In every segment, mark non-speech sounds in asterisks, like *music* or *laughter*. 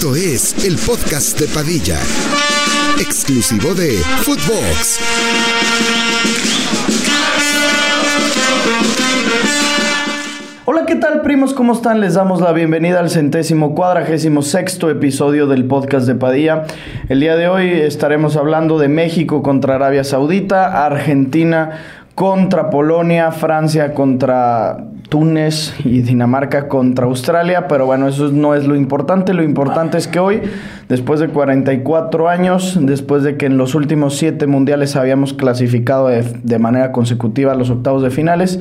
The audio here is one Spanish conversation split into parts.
Esto es el podcast de Padilla, exclusivo de Footbox. Hola, ¿qué tal primos? ¿Cómo están? Les damos la bienvenida al centésimo cuadragésimo sexto episodio del podcast de Padilla. El día de hoy estaremos hablando de México contra Arabia Saudita, Argentina contra Polonia, Francia contra Túnez y Dinamarca contra Australia, pero bueno, eso no es lo importante, lo importante es que hoy, después de 44 años, después de que en los últimos 7 mundiales habíamos clasificado de, de manera consecutiva a los octavos de finales,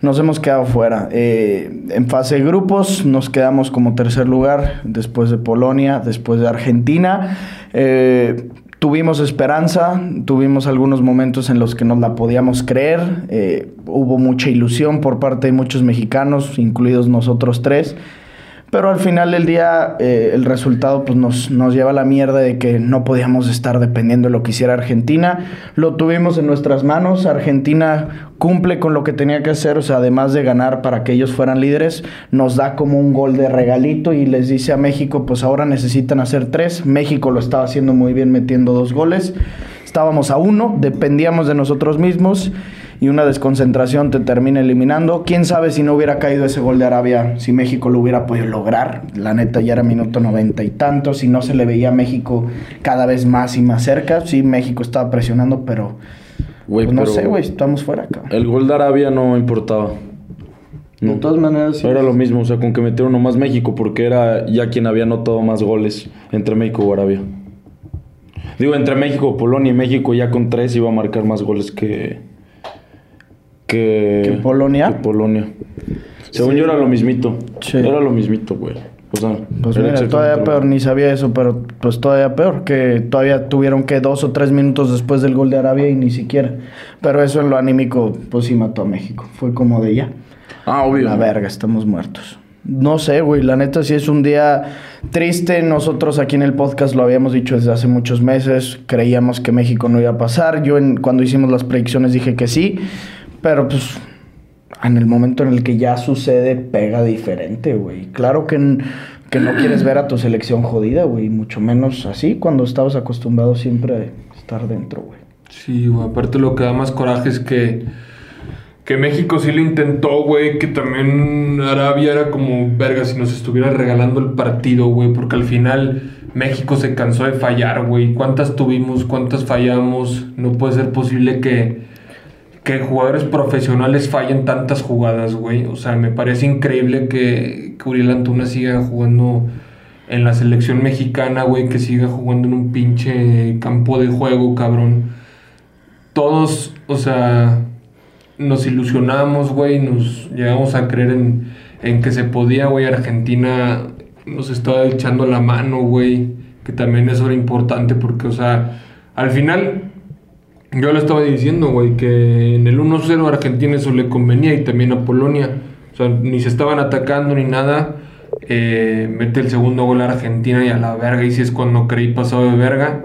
nos hemos quedado fuera. Eh, en fase de grupos nos quedamos como tercer lugar después de Polonia, después de Argentina. Eh, tuvimos esperanza, tuvimos algunos momentos en los que nos la podíamos creer. Eh, hubo mucha ilusión por parte de muchos mexicanos, incluidos nosotros tres. Pero al final del día eh, el resultado pues, nos, nos lleva a la mierda de que no podíamos estar dependiendo de lo que hiciera Argentina. Lo tuvimos en nuestras manos. Argentina cumple con lo que tenía que hacer. O sea, además de ganar para que ellos fueran líderes, nos da como un gol de regalito y les dice a México, pues ahora necesitan hacer tres. México lo estaba haciendo muy bien metiendo dos goles. Estábamos a uno, dependíamos de nosotros mismos y una desconcentración te termina eliminando. Quién sabe si no hubiera caído ese gol de Arabia, si México lo hubiera podido lograr. La neta ya era minuto noventa y tanto, si no se le veía a México cada vez más y más cerca. Sí, México estaba presionando, pero pues no pero sé, güey, estamos fuera, cabrón. El gol de Arabia no importaba. De todas maneras, sí. Era lo mismo, o sea, con que metieron nomás México, porque era ya quien había anotado más goles entre México y Arabia. Digo, entre México, Polonia y México ya con tres iba a marcar más goles que. Que. ¿Que Polonia? que Polonia. Según yo era lo mismito. Sí. Era lo mismito, güey. O sea, Pues mira, todavía peor, ni sabía eso, pero pues todavía peor, que todavía tuvieron que dos o tres minutos después del gol de Arabia y ni siquiera. Pero eso en lo anímico, pues sí mató a México. Fue como de ya. Ah, obvio. La verga, estamos muertos. No sé, güey, la neta sí es un día triste. Nosotros aquí en el podcast lo habíamos dicho desde hace muchos meses. Creíamos que México no iba a pasar. Yo en, cuando hicimos las predicciones dije que sí. Pero pues en el momento en el que ya sucede, pega diferente, güey. Claro que, que no quieres ver a tu selección jodida, güey. Mucho menos así cuando estabas acostumbrado siempre a estar dentro, güey. Sí, güey. Aparte lo que da más coraje es que, que México sí lo intentó, güey. Que también Arabia era como, verga, si nos estuviera regalando el partido, güey. Porque al final México se cansó de fallar, güey. ¿Cuántas tuvimos? ¿Cuántas fallamos? No puede ser posible que, que jugadores profesionales fallen tantas jugadas, güey. O sea, me parece increíble que, que Uriel Antuna siga jugando en la selección mexicana, güey. Que siga jugando en un pinche campo de juego, cabrón todos, o sea, nos ilusionamos, güey, nos llegamos a creer en, en que se podía, güey. Argentina nos estaba echando la mano, güey, que también eso era importante porque, o sea, al final, yo lo estaba diciendo, güey, que en el 1-0 a Argentina eso le convenía y también a Polonia. O sea, ni se estaban atacando ni nada. Eh, mete el segundo gol a Argentina y a la verga, y si es cuando creí pasado de verga.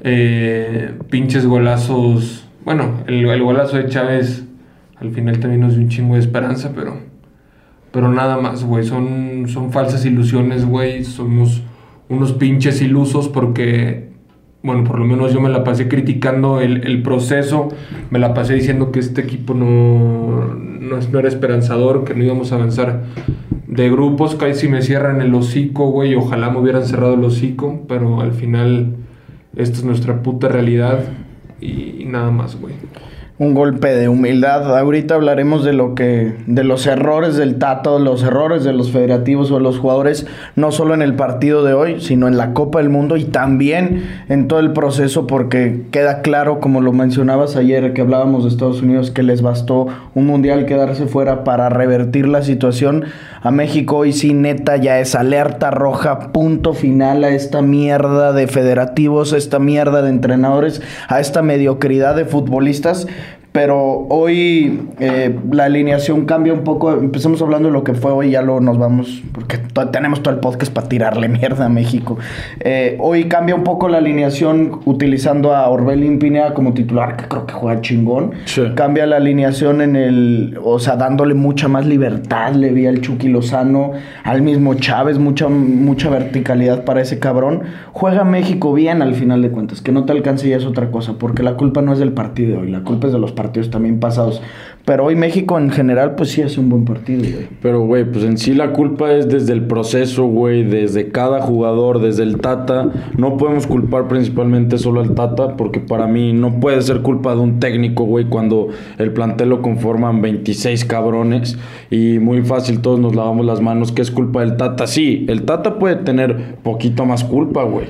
Eh, pinches golazos. Bueno, el, el golazo de Chávez al final también nos dio un chingo de esperanza, pero. Pero nada más, güey. Son, son falsas ilusiones, güey. Somos unos pinches ilusos porque. Bueno, por lo menos yo me la pasé criticando el, el proceso. Me la pasé diciendo que este equipo no, no, no era esperanzador, que no íbamos a avanzar de grupos. Casi me cierran el hocico, güey. Ojalá me hubieran cerrado el hocico, pero al final esta es nuestra puta realidad y, y nada más, güey. Un golpe de humildad. Ahorita hablaremos de lo que, de los errores del Tato, los errores de los federativos o de los jugadores, no solo en el partido de hoy, sino en la Copa del Mundo y también en todo el proceso, porque queda claro, como lo mencionabas ayer, que hablábamos de Estados Unidos, que les bastó un mundial quedarse fuera para revertir la situación. A México hoy sí, neta, ya es alerta roja, punto final a esta mierda de federativos, a esta mierda de entrenadores, a esta mediocridad de futbolistas pero hoy eh, la alineación cambia un poco. Empecemos hablando de lo que fue hoy, ya lo nos vamos, porque to- tenemos todo el podcast para tirarle *laughs* mierda a México. Eh, hoy cambia un poco la alineación utilizando a Orbelín Pineda como titular, que creo que juega chingón. Sí. Cambia la alineación en el, o sea, dándole mucha más libertad, le vi al Chucky Lozano, al mismo Chávez, mucha, mucha verticalidad para ese cabrón. Juega México bien al final de cuentas, que no te alcance ya es otra cosa, porque la culpa no es del partido hoy, la culpa es de los partidos también pasados. Pero hoy México en general, pues sí hace un buen partido, güey. Pero, güey, pues en sí la culpa es desde el proceso, güey, desde cada jugador, desde el Tata. No podemos culpar principalmente solo al Tata, porque para mí no puede ser culpa de un técnico, güey, cuando el plantel lo conforman 26 cabrones y muy fácil todos nos lavamos las manos que es culpa del Tata. Sí, el Tata puede tener poquito más culpa, güey.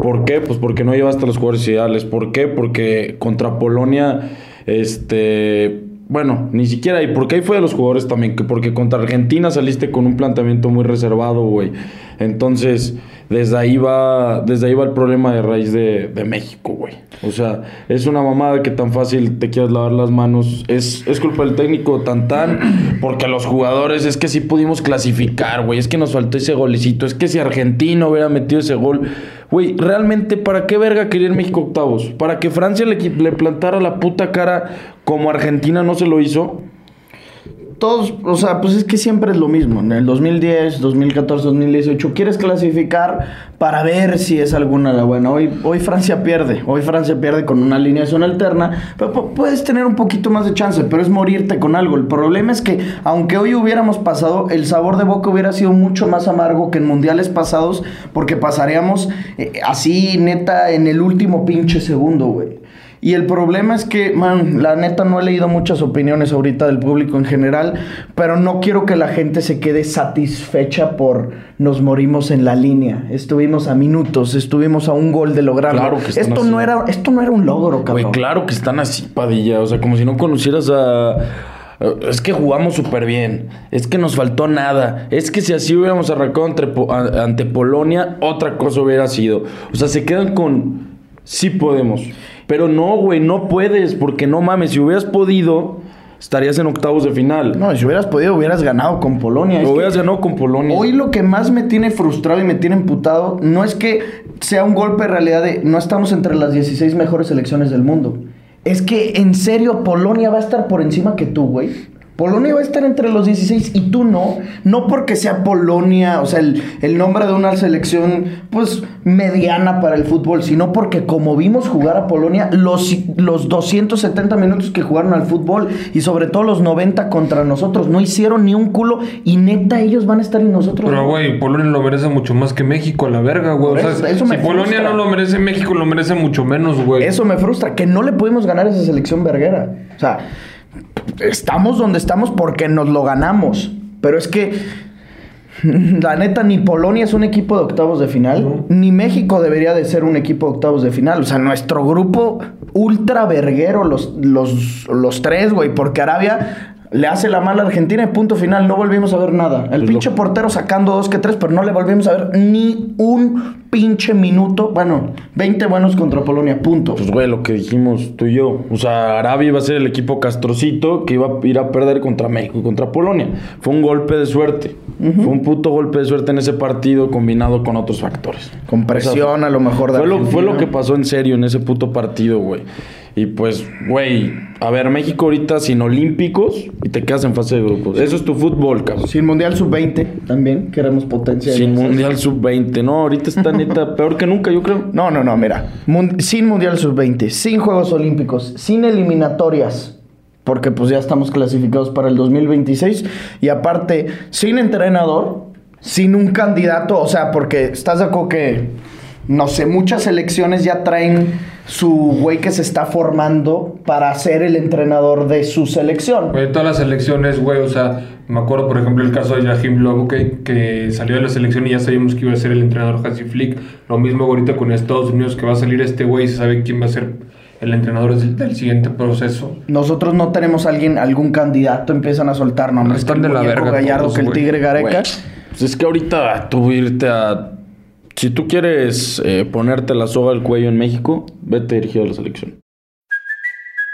¿Por qué? Pues porque no lleva hasta los jugadores ideales. ¿Por qué? Porque contra Polonia, este bueno, ni siquiera. ¿Y porque ahí fue de los jugadores también? Que porque contra Argentina saliste con un planteamiento muy reservado, güey. Entonces, desde ahí va, desde ahí va el problema de raíz de, de México, güey. O sea, es una mamada que tan fácil te quieras lavar las manos. Es, es culpa del técnico tan tan. Porque los jugadores es que sí pudimos clasificar, güey. Es que nos faltó ese golecito. Es que si Argentina hubiera metido ese gol. Güey, realmente, ¿para qué verga quería ir México octavos? ¿Para que Francia le, le plantara la puta cara como Argentina no se lo hizo? Todos, o sea, pues es que siempre es lo mismo. En el 2010, 2014, 2018, quieres clasificar para ver si es alguna la buena. Hoy, hoy Francia pierde, hoy Francia pierde con una alineación alterna, pero pu- puedes tener un poquito más de chance, pero es morirte con algo. El problema es que, aunque hoy hubiéramos pasado, el sabor de boca hubiera sido mucho más amargo que en mundiales pasados, porque pasaríamos eh, así, neta, en el último pinche segundo, güey. Y el problema es que, man, la neta no he leído muchas opiniones ahorita del público en general, pero no quiero que la gente se quede satisfecha por nos morimos en la línea. Estuvimos a minutos, estuvimos a un gol de lograrlo. Claro que están esto así. no era esto no era un logro, cabrón. Güey, claro que están así, Padilla. O sea, como si no conocieras a. Es que jugamos súper bien. Es que nos faltó nada. Es que si así hubiéramos arrancado ante, ante Polonia, otra cosa hubiera sido. O sea, se quedan con. Sí podemos. Pero no, güey, no puedes. Porque no mames, si hubieras podido, estarías en octavos de final. No, si hubieras podido, hubieras ganado con Polonia. Lo hubieras ganado con Polonia. Hoy lo que más me tiene frustrado y me tiene emputado no es que sea un golpe de realidad de no estamos entre las 16 mejores selecciones del mundo. Es que en serio Polonia va a estar por encima que tú, güey. Polonia va a estar entre los 16 y tú no. No porque sea Polonia, o sea, el, el nombre de una selección, pues, mediana para el fútbol, sino porque como vimos jugar a Polonia, los, los 270 minutos que jugaron al fútbol y sobre todo los 90 contra nosotros, no hicieron ni un culo y neta ellos van a estar y nosotros Pero, no. güey, Polonia lo merece mucho más que México, a la verga, güey. O sea, eso- eso si Polonia frustra. no lo merece, México lo merece mucho menos, güey. Eso me frustra, que no le pudimos ganar a esa selección verguera. O sea, estamos donde estamos porque nos lo ganamos. Pero es que, *laughs* la neta, ni Polonia es un equipo de octavos de final, ni México debería de ser un equipo de octavos de final. O sea, nuestro grupo ultra verguero, los, los, los tres, güey, porque Arabia... Le hace la mala a Argentina y punto final, no volvimos a ver nada. El lo- pinche portero sacando dos que tres, pero no le volvimos a ver ni un pinche minuto. Bueno, 20 buenos contra Polonia, punto. Pues, güey, lo que dijimos tú y yo. O sea, Arabia iba a ser el equipo castrocito que iba a ir a perder contra México y contra Polonia. Fue un golpe de suerte. Fue un puto golpe de suerte en ese partido combinado con otros factores. Con presión, a lo mejor. de Fue lo, fue lo que pasó en serio en ese puto partido, güey. Y pues, güey, a ver, México ahorita sin olímpicos y te quedas en fase de grupos. Eso es tu fútbol, cabrón. Sin Mundial Sub-20 también, queremos potencia. Sin. Mundial Sub-20. No, ahorita está *laughs* neta peor que nunca, yo creo. No, no, no, mira. Mun- sin Mundial Sub-20, sin Juegos Olímpicos, sin eliminatorias. Porque pues ya estamos clasificados para el 2026. Y aparte, sin entrenador, sin un candidato. O sea, porque estás de acuerdo que no sé, muchas selecciones ya traen su güey que se está formando para ser el entrenador de su selección. Güey, todas las selecciones, güey, o sea, me acuerdo, por ejemplo, el caso de Jahim Lobo, que, que salió de la selección y ya sabíamos que iba a ser el entrenador Hansi Flick. Lo mismo ahorita con Estados Unidos, que va a salir este güey y se sabe quién va a ser el entrenador del, del siguiente proceso. Nosotros no tenemos alguien, algún candidato, empiezan a soltar nombres. Están de la verga Gallardo, todos, que el. Tigre Gareca. Pues es que ahorita tú irte a. Si tú quieres eh, ponerte la soga al cuello en México, vete dirigido a la selección.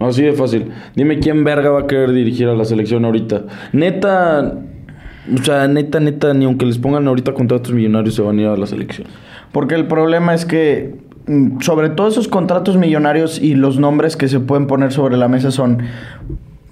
Así de fácil. Dime quién verga va a querer dirigir a la selección ahorita. Neta. O sea, neta, neta, ni aunque les pongan ahorita contratos millonarios se van a ir a la selección. Porque el problema es que, mm, sobre todo esos contratos millonarios y los nombres que se pueden poner sobre la mesa son.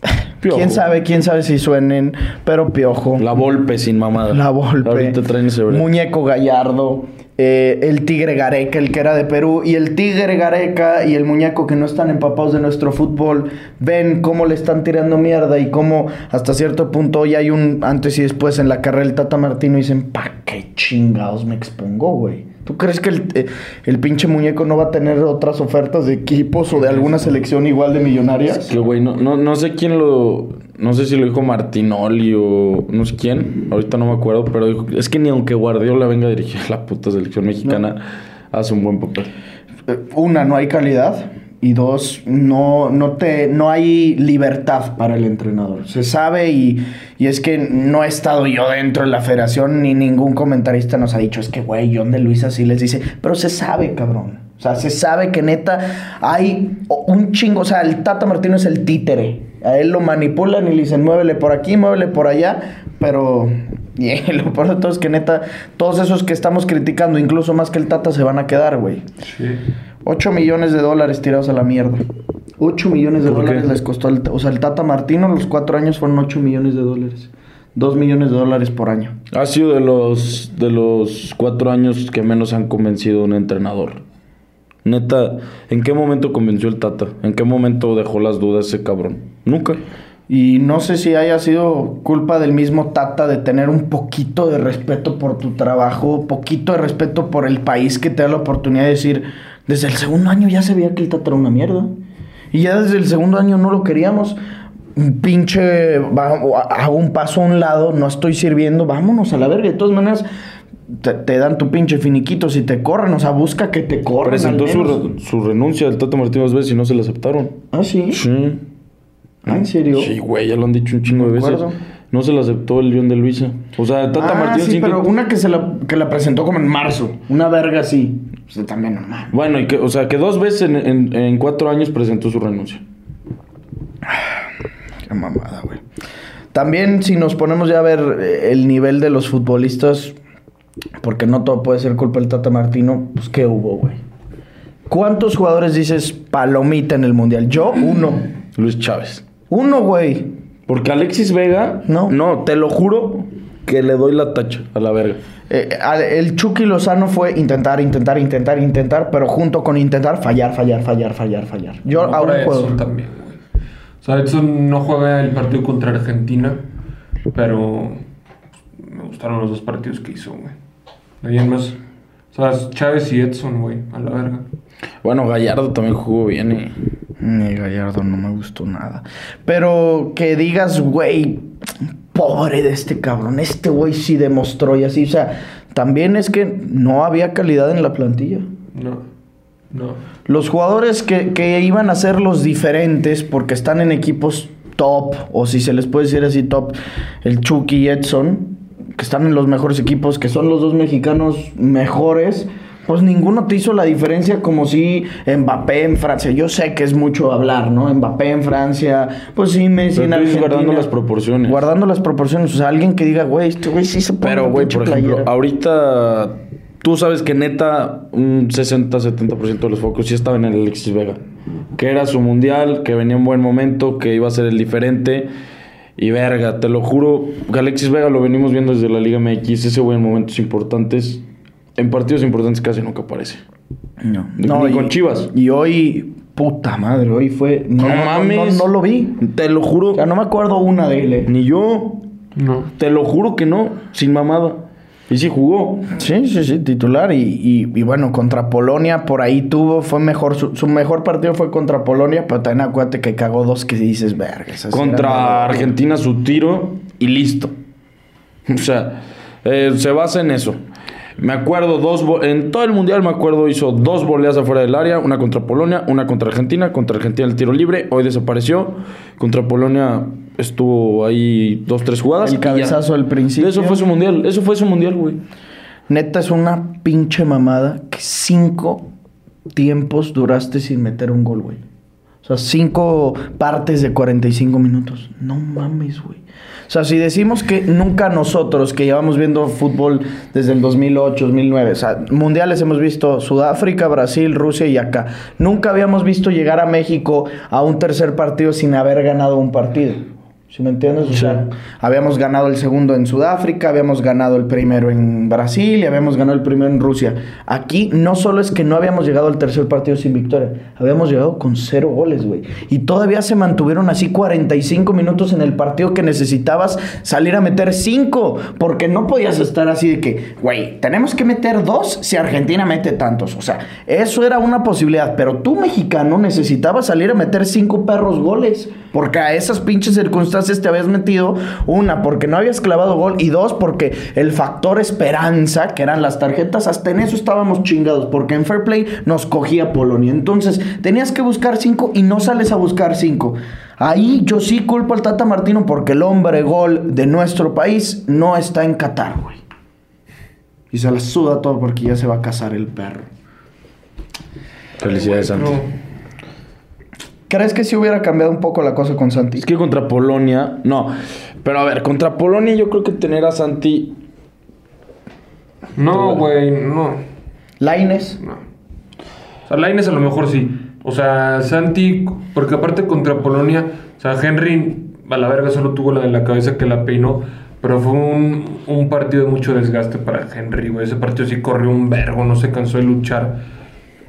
*laughs* Piojo. Quién sabe, quién sabe si suenen, pero piojo. La Volpe sin mamada. La Volpe. Ahorita traen ese. Muñeco Gallardo. Eh, el Tigre Gareca, el que era de Perú. Y el Tigre Gareca y el Muñeco que no están empapados de nuestro fútbol. Ven cómo le están tirando mierda y cómo hasta cierto punto ya hay un antes y después en la carrera del Tata Martino. Y dicen, ¿pa' qué chingados me expongo, güey? ¿Tú crees que el, eh, el pinche muñeco no va a tener otras ofertas de equipos o de alguna selección igual de millonarias? Que güey, no, no, no sé quién lo. No sé si lo dijo Martinoli o no sé quién. Ahorita no me acuerdo, pero dijo, es que ni aunque Guardiola venga a dirigir la puta selección mexicana, hace un buen papel. Eh, Una, no hay calidad. Y dos, no, no, te, no hay libertad para el entrenador. Se sabe y, y es que no he estado yo dentro de la federación ni ningún comentarista nos ha dicho, es que güey, John de Luis así les dice, pero se sabe, cabrón. O sea, se sabe que neta hay un chingo, o sea, el Tata Martino es el títere. A él lo manipulan y le dicen, muévele por aquí, muévele por allá, pero *laughs* y lo peor de todo es que neta, todos esos que estamos criticando, incluso más que el Tata, se van a quedar, güey. Sí. 8 millones de dólares tirados a la mierda. 8 millones de dólares les costó el... O sea, el Tata Martino los cuatro años fueron 8 millones de dólares. 2 millones de dólares por año. Ha sido de los, de los cuatro años que menos han convencido a un entrenador. Neta, ¿en qué momento convenció el Tata? ¿En qué momento dejó las dudas ese cabrón? Nunca. Y no sé si haya sido culpa del mismo Tata de tener un poquito de respeto por tu trabajo, poquito de respeto por el país que te da la oportunidad de decir, desde el segundo año ya se veía que el Tata era una mierda. Y ya desde el segundo año no lo queríamos. Un Pinche, va- hago un paso a un lado, no estoy sirviendo, vámonos a la verga. De todas maneras, te, te dan tu pinche finiquito si te corren, o sea, busca que te corran. Presentó su, menos. re- su renuncia al Tata Martínez veces y no se la aceptaron. Ah, sí. Sí. Ah, ¿en serio? Sí, güey, ya lo han dicho un chingo de veces. No se la aceptó el León de Luisa. O sea, Tata ah, Martínez sí, pero una que, se la, que la presentó como en marzo. Una verga así. O sea, también normal. Bueno, y que, o sea, que dos veces en, en- en cuatro años presentó su renuncia. Qué mamada, güey. También si nos ponemos ya a ver eh, el nivel de los futbolistas, porque no todo puede ser culpa del Tata Martino, pues ¿qué hubo, güey? ¿Cuántos jugadores dices palomita en el Mundial? Yo, uno. Luis Chávez. Uno, güey. Porque Alexis Vega, No. no, te lo juro que le doy la tacha a la verga. Eh, el Chucky Lozano fue intentar, intentar, intentar, intentar, pero junto con intentar, fallar, fallar, fallar, fallar, fallar. Yo No, a un para jugador. Edson también, güey. O sea, Edson no juega el partido contra Argentina, pero me gustaron los dos partidos que hizo, güey. De ahí en más. O sea, Chávez y Edson, güey, a la verga. Bueno, Gallardo también jugó bien y... Ni Gallardo no me gustó nada. Pero que digas, güey, pobre de este cabrón. Este güey sí demostró y así. O sea, también es que no había calidad en la plantilla. No, no. Los jugadores que, que iban a ser los diferentes porque están en equipos top, o si se les puede decir así top, el Chucky y Edson, que están en los mejores equipos, que son los dos mexicanos mejores, pues ninguno te hizo la diferencia como si Mbappé en Francia. Yo sé que es mucho hablar, ¿no? Mbappé en Francia, pues sí, Messi en Argentina. guardando las proporciones. Guardando las proporciones. O sea, alguien que diga, güey, este güey sí se pone Pero, güey, ejemplo, ahorita tú sabes que neta un 60-70% de los focos sí estaban en el Alexis Vega. Que era su mundial, que venía en buen momento, que iba a ser el diferente. Y verga, te lo juro, Alexis Vega lo venimos viendo desde la Liga MX, ese güey en momentos importantes, en partidos importantes casi nunca aparece. No, Ni y- con Chivas. Y hoy, puta madre, hoy fue. No, No, mames. No, no lo vi. Te lo juro. O sea, no me acuerdo una de él. eh. Ni yo. No. Te lo juro que no, sin mamada. Y sí jugó. Sí, sí, sí, titular. Y, y- y bueno, contra Polonia, por ahí tuvo, fue mejor. Su, su mejor partido fue contra Polonia, pero también acuérdate que cagó dos que dices, verga. Contra Argentina su tiro y listo. O sea, eh, se basa en eso. Me acuerdo dos, en todo el mundial me acuerdo hizo dos voleas afuera del área, una contra Polonia, una contra Argentina, contra Argentina el tiro libre, hoy desapareció, contra Polonia estuvo ahí dos, tres jugadas. El cabezazo al principio. Eso fue su mundial, eso fue su mundial, güey. Neta, es una pinche mamada que cinco tiempos duraste sin meter un gol, güey. O sea, cinco partes de 45 minutos. No mames, güey. O sea, si decimos que nunca nosotros, que llevamos viendo fútbol desde el 2008, 2009, o sea, mundiales hemos visto Sudáfrica, Brasil, Rusia y acá. Nunca habíamos visto llegar a México a un tercer partido sin haber ganado un partido. ¿Sí me entiendes? O sea, habíamos ganado el segundo en Sudáfrica, habíamos ganado el primero en Brasil y habíamos ganado el primero en Rusia. Aquí no solo es que no habíamos llegado al tercer partido sin victoria, habíamos llegado con cero goles, güey. Y todavía se mantuvieron así 45 minutos en el partido que necesitabas salir a meter cinco, porque no podías estar así de que, güey, tenemos que meter dos si Argentina mete tantos. O sea, eso era una posibilidad, pero tú mexicano necesitabas salir a meter cinco perros goles, porque a esas pinches circunstancias te habías metido, una, porque no habías clavado gol, y dos, porque el factor esperanza, que eran las tarjetas, hasta en eso estábamos chingados, porque en Fair Play nos cogía Polonia. Entonces, tenías que buscar cinco y no sales a buscar cinco. Ahí yo sí culpo al Tata Martino porque el hombre gol de nuestro país no está en Qatar, güey. Y se la suda todo porque ya se va a casar el perro. Felicidades, Santi. No. ¿Crees que si hubiera cambiado un poco la cosa con Santi? Es que contra Polonia, no. Pero a ver, contra Polonia yo creo que tener a Santi No, güey, no. Laines. No. O sea, Lainez a lo mejor sí. O sea, Santi, porque aparte contra Polonia, o sea, Henry a la verga solo tuvo la de la cabeza que la peinó, pero fue un, un partido de mucho desgaste para Henry, güey. Ese partido sí corrió un vergo, no se cansó de luchar.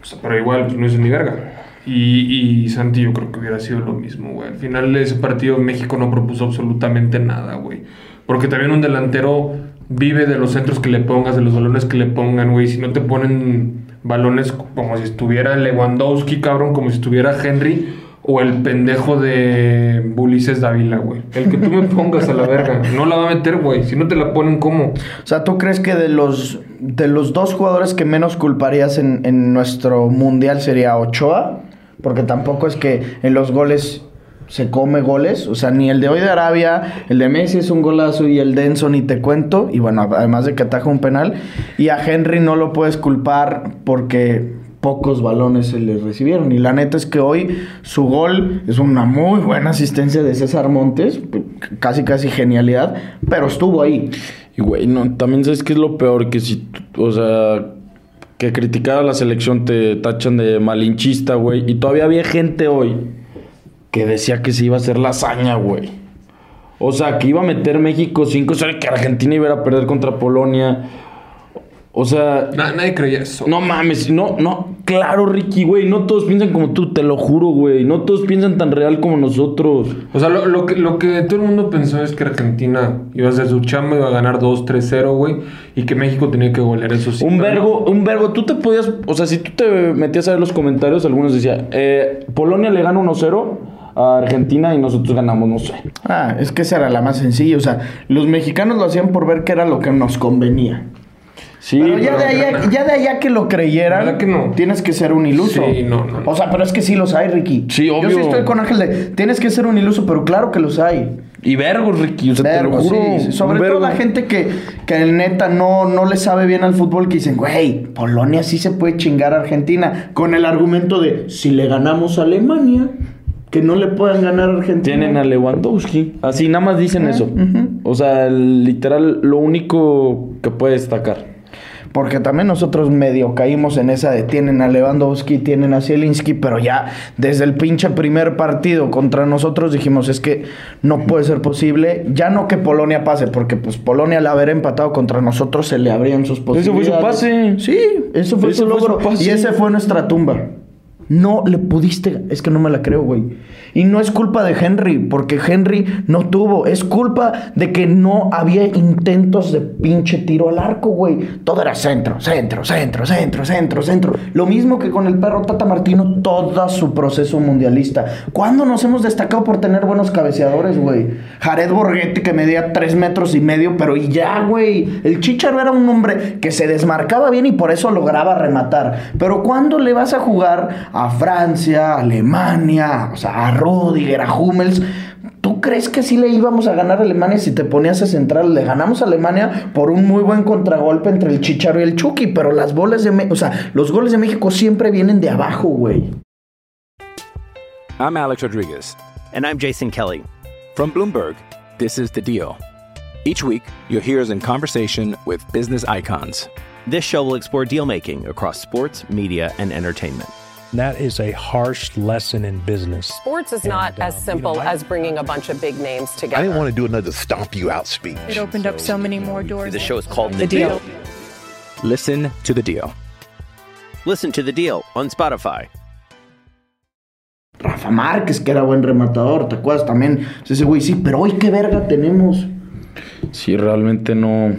O sea, pero igual, pues no hizo ni verga. Y, y Santi yo creo que hubiera sido lo mismo, güey. Al final de ese partido México no propuso absolutamente nada, güey. Porque también un delantero vive de los centros que le pongas, de los balones que le pongan, güey. Si no te ponen balones como si estuviera Lewandowski, cabrón, como si estuviera Henry o el pendejo de Ulises Dávila, güey. El que tú me *laughs* pongas a la verga. No la va a meter, güey. Si no te la ponen, ¿cómo? O sea, ¿tú crees que de los, de los dos jugadores que menos culparías en, en nuestro mundial sería Ochoa? Porque tampoco es que en los goles se come goles. O sea, ni el de hoy de Arabia, el de Messi es un golazo y el de Enzo ni te cuento. Y bueno, además de que ataja un penal. Y a Henry no lo puedes culpar porque pocos balones se le recibieron. Y la neta es que hoy su gol es una muy buena asistencia de César Montes. Casi, casi genialidad. Pero estuvo ahí. Y güey, no, también sabes que es lo peor que si, o sea, que criticar a la selección te tachan de malinchista, güey. Y todavía había gente hoy que decía que se iba a hacer la hazaña, güey. O sea, que iba a meter México 5, o sea, que Argentina iba a perder contra Polonia. O sea, Na- nadie creía eso. no mames, no, no, claro, Ricky, güey, no todos piensan como tú, te lo juro, güey. No todos piensan tan real como nosotros. O sea, lo, lo que, lo que todo el mundo pensó es que Argentina iba a hacer su chamba, iba a ganar 2-3-0, güey, y que México tenía que golear eso sí. Un vergo, un vergo, tú te podías, o sea, si tú te metías a ver los comentarios, algunos decían, eh, Polonia le gana 1-0 a Argentina y nosotros ganamos, no sé. Ah, es que esa era la más sencilla. O sea, los mexicanos lo hacían por ver que era lo que nos convenía. Sí, pero ya, pero- de allá, ya de allá que lo creyeran, ¿Verdad que no? tienes que ser un iluso. Sí, no, no, no. O sea, pero es que sí los hay, Ricky. Sí, obvio. Yo sí estoy con Ángel de, tienes que ser un iluso, pero claro que los hay. Y vergos, Ricky, o sea, te lo juro. sí. Sobre todo la gente que, que neta no, no le sabe bien al fútbol, que dicen, güey, Polonia sí se puede chingar a Argentina, con el argumento de, si le ganamos a Alemania, que no le puedan ganar a Argentina. Tienen a Lewandowski. Así, nada más dicen eso. O sea, literal, lo único que puede destacar. Porque también nosotros medio caímos en esa de tienen a Lewandowski, tienen a Zielinski, pero ya desde el pinche primer partido contra nosotros dijimos es que no puede ser posible, ya no que Polonia pase, porque pues Polonia al haber empatado contra nosotros se le abrían sus Ese fue su posibilidades. pase. Sí, eso fue su fue su logro pase. y ese fue nuestra tumba. No le pudiste, es que no me la creo, güey. Y no es culpa de Henry, porque Henry no tuvo. Es culpa de que no había intentos de pinche tiro al arco, güey. Todo era centro, centro, centro, centro, centro, centro. Lo mismo que con el perro Tata Martino, todo su proceso mundialista. ¿Cuándo nos hemos destacado por tener buenos cabeceadores, güey? Jared Borghetti, que medía tres metros y medio, pero y ya, güey. El Chicharo era un hombre que se desmarcaba bien y por eso lograba rematar. Pero ¿cuándo le vas a jugar a Francia, a Alemania, o sea, a Rudiger, a Hummels? ¿Tú crees que sí le íbamos a ganar a Alemania si te ponías a central? Le ganamos a Alemania por un muy buen contragolpe entre el Chicharo y el Chucky, pero las bolas de, Me- o sea, los goles de México siempre vienen de abajo, güey. I'm Alex Rodriguez. And I'm Jason Kelly. From Bloomberg, this is The Deal. Each week, you'll hear us in conversation with business icons. This show will explore deal making across sports, media, and entertainment. That is a harsh lesson in business. Sports is not And, uh, as you simple know, I- as bringing a bunch of big names together. I didn't want to do another stomp you out speech. It opened up so many more doors. The show is called The Deal. Listen to The Deal. Listen to The Deal on Spotify. Rafa Márquez, que era buen rematador, ¿te acuerdas? También, ese güey, sí, pero hoy qué verga tenemos. Sí, realmente no.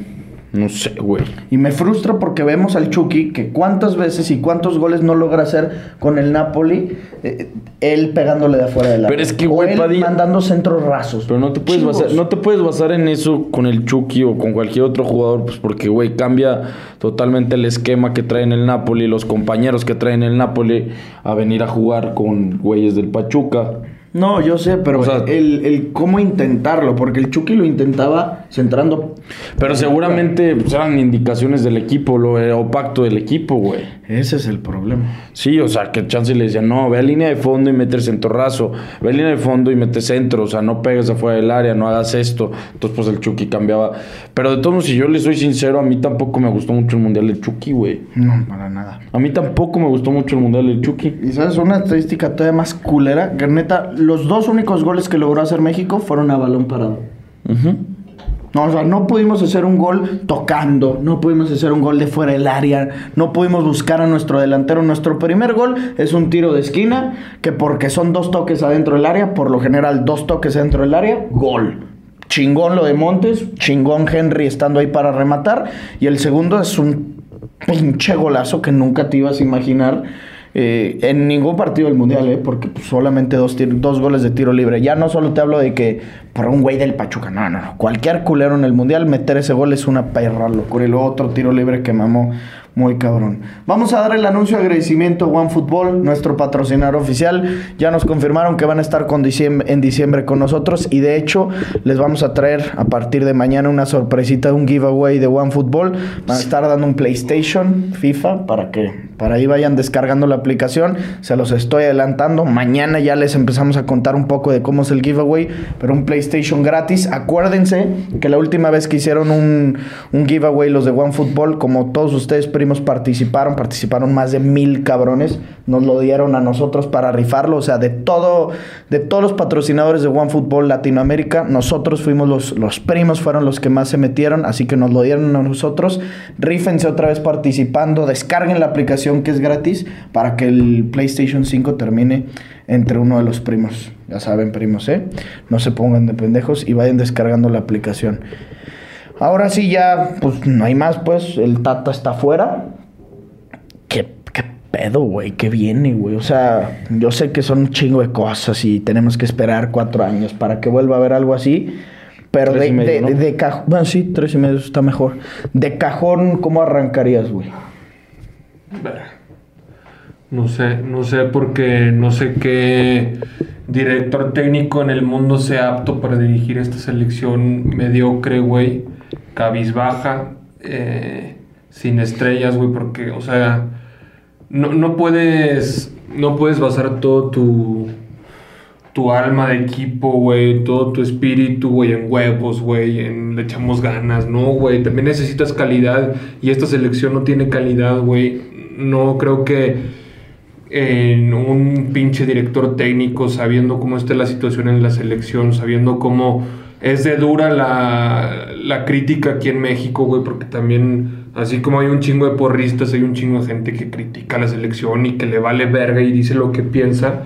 No sé, güey. Y me frustra porque vemos al Chucky que cuántas veces y cuántos goles no logra hacer con el Napoli, eh, él pegándole de afuera del área. Pero es que, güey, Padilla- mandando centros rasos. Pero no te puedes Chivos. basar, no te puedes basar en eso con el Chucky o con cualquier otro jugador, pues porque, güey, cambia totalmente el esquema que traen el Napoli, los compañeros que traen el Napoli a venir a jugar con güeyes del Pachuca. No, yo sé, pero O sea- el, el cómo intentarlo, porque el Chucky lo intentaba centrando. Pero seguramente pues, eran indicaciones del equipo, lo eh, o pacto del equipo, güey. Ese es el problema. Sí, o sea, que chance le decían, no, ve a línea de fondo y mete el centorrazo, ve a línea de fondo y mete centro, o sea, no pegues afuera del área, no hagas esto. Entonces, pues el Chucky cambiaba. Pero de todos modos, si yo le soy sincero, a mí tampoco me gustó mucho el Mundial del Chucky, güey. No, para nada. A mí tampoco me gustó mucho el Mundial del Chucky. Y sabes, una estadística todavía más culera, que neta, los dos únicos goles que logró hacer México fueron a balón parado. No, o sea, no pudimos hacer un gol tocando, no pudimos hacer un gol de fuera del área, no pudimos buscar a nuestro delantero. Nuestro primer gol es un tiro de esquina, que porque son dos toques adentro del área, por lo general dos toques adentro del área, gol. Chingón lo de Montes, chingón Henry estando ahí para rematar. Y el segundo es un pinche golazo que nunca te ibas a imaginar eh, en ningún partido del mundial, eh, porque pues, solamente dos, dos goles de tiro libre. Ya no solo te hablo de que por un güey del Pachuca, no, no, no. Cualquier culero en el mundial, meter ese gol es una perra locura. Y luego otro tiro libre que mamó muy cabrón. Vamos a dar el anuncio de agradecimiento a OneFootball, nuestro patrocinador oficial. Ya nos confirmaron que van a estar con diciembre, en diciembre con nosotros y de hecho les vamos a traer a partir de mañana una sorpresita, un giveaway de OneFootball. Van a estar dando un PlayStation, FIFA, para que para ahí vayan descargando la aplicación. Se los estoy adelantando. Mañana ya les empezamos a contar un poco de cómo es el giveaway, pero un PlayStation gratis. Acuérdense que la última vez que hicieron un, un giveaway los de OneFootball, como todos ustedes participaron, participaron más de mil cabrones, nos lo dieron a nosotros para rifarlo, o sea, de todo, de todos los patrocinadores de OneFootball Latinoamérica, nosotros fuimos los, los primos, fueron los que más se metieron, así que nos lo dieron a nosotros. Rífense otra vez participando, descarguen la aplicación que es gratis para que el PlayStation 5 termine entre uno de los primos. Ya saben, primos, ¿eh? No se pongan de pendejos y vayan descargando la aplicación. Ahora sí ya, pues no hay más, pues el Tata está afuera. ¿Qué, qué pedo, güey? ¿Qué viene, güey? O sea, yo sé que son un chingo de cosas y tenemos que esperar cuatro años para que vuelva a haber algo así. Pero Tres de, y medio, de, ¿no? de- de cajón, bueno, sí, tres y medio está mejor. De cajón, ¿cómo arrancarías, güey? No sé, no sé porque no sé qué director técnico en el mundo sea apto para dirigir esta selección mediocre, güey, cabizbaja, eh, sin estrellas, güey, porque, o sea, no, no puedes, no puedes basar todo tu, tu alma de equipo, güey, todo tu espíritu, güey, en huevos, güey, en le echamos ganas, ¿no, güey? También necesitas calidad y esta selección no tiene calidad, güey. No creo que en un pinche director técnico, sabiendo cómo está la situación en la selección, sabiendo cómo es de dura la, la crítica aquí en México, güey, porque también, así como hay un chingo de porristas, hay un chingo de gente que critica la selección y que le vale verga y dice lo que piensa,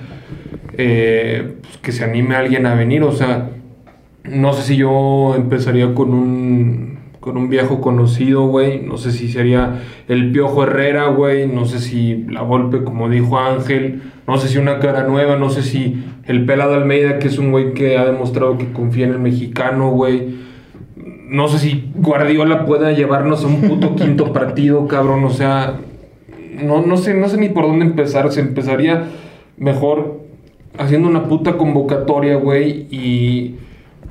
eh, pues que se anime alguien a venir, o sea, no sé si yo empezaría con un con un viejo conocido, güey. No sé si sería el Piojo Herrera, güey. No sé si la golpe, como dijo Ángel. No sé si una cara nueva. No sé si el Pelado Almeida, que es un güey que ha demostrado que confía en el mexicano, güey. No sé si Guardiola pueda llevarnos a un puto *laughs* quinto partido, cabrón. O sea, no, no, sé, no sé ni por dónde empezar. Se empezaría mejor haciendo una puta convocatoria, güey. Y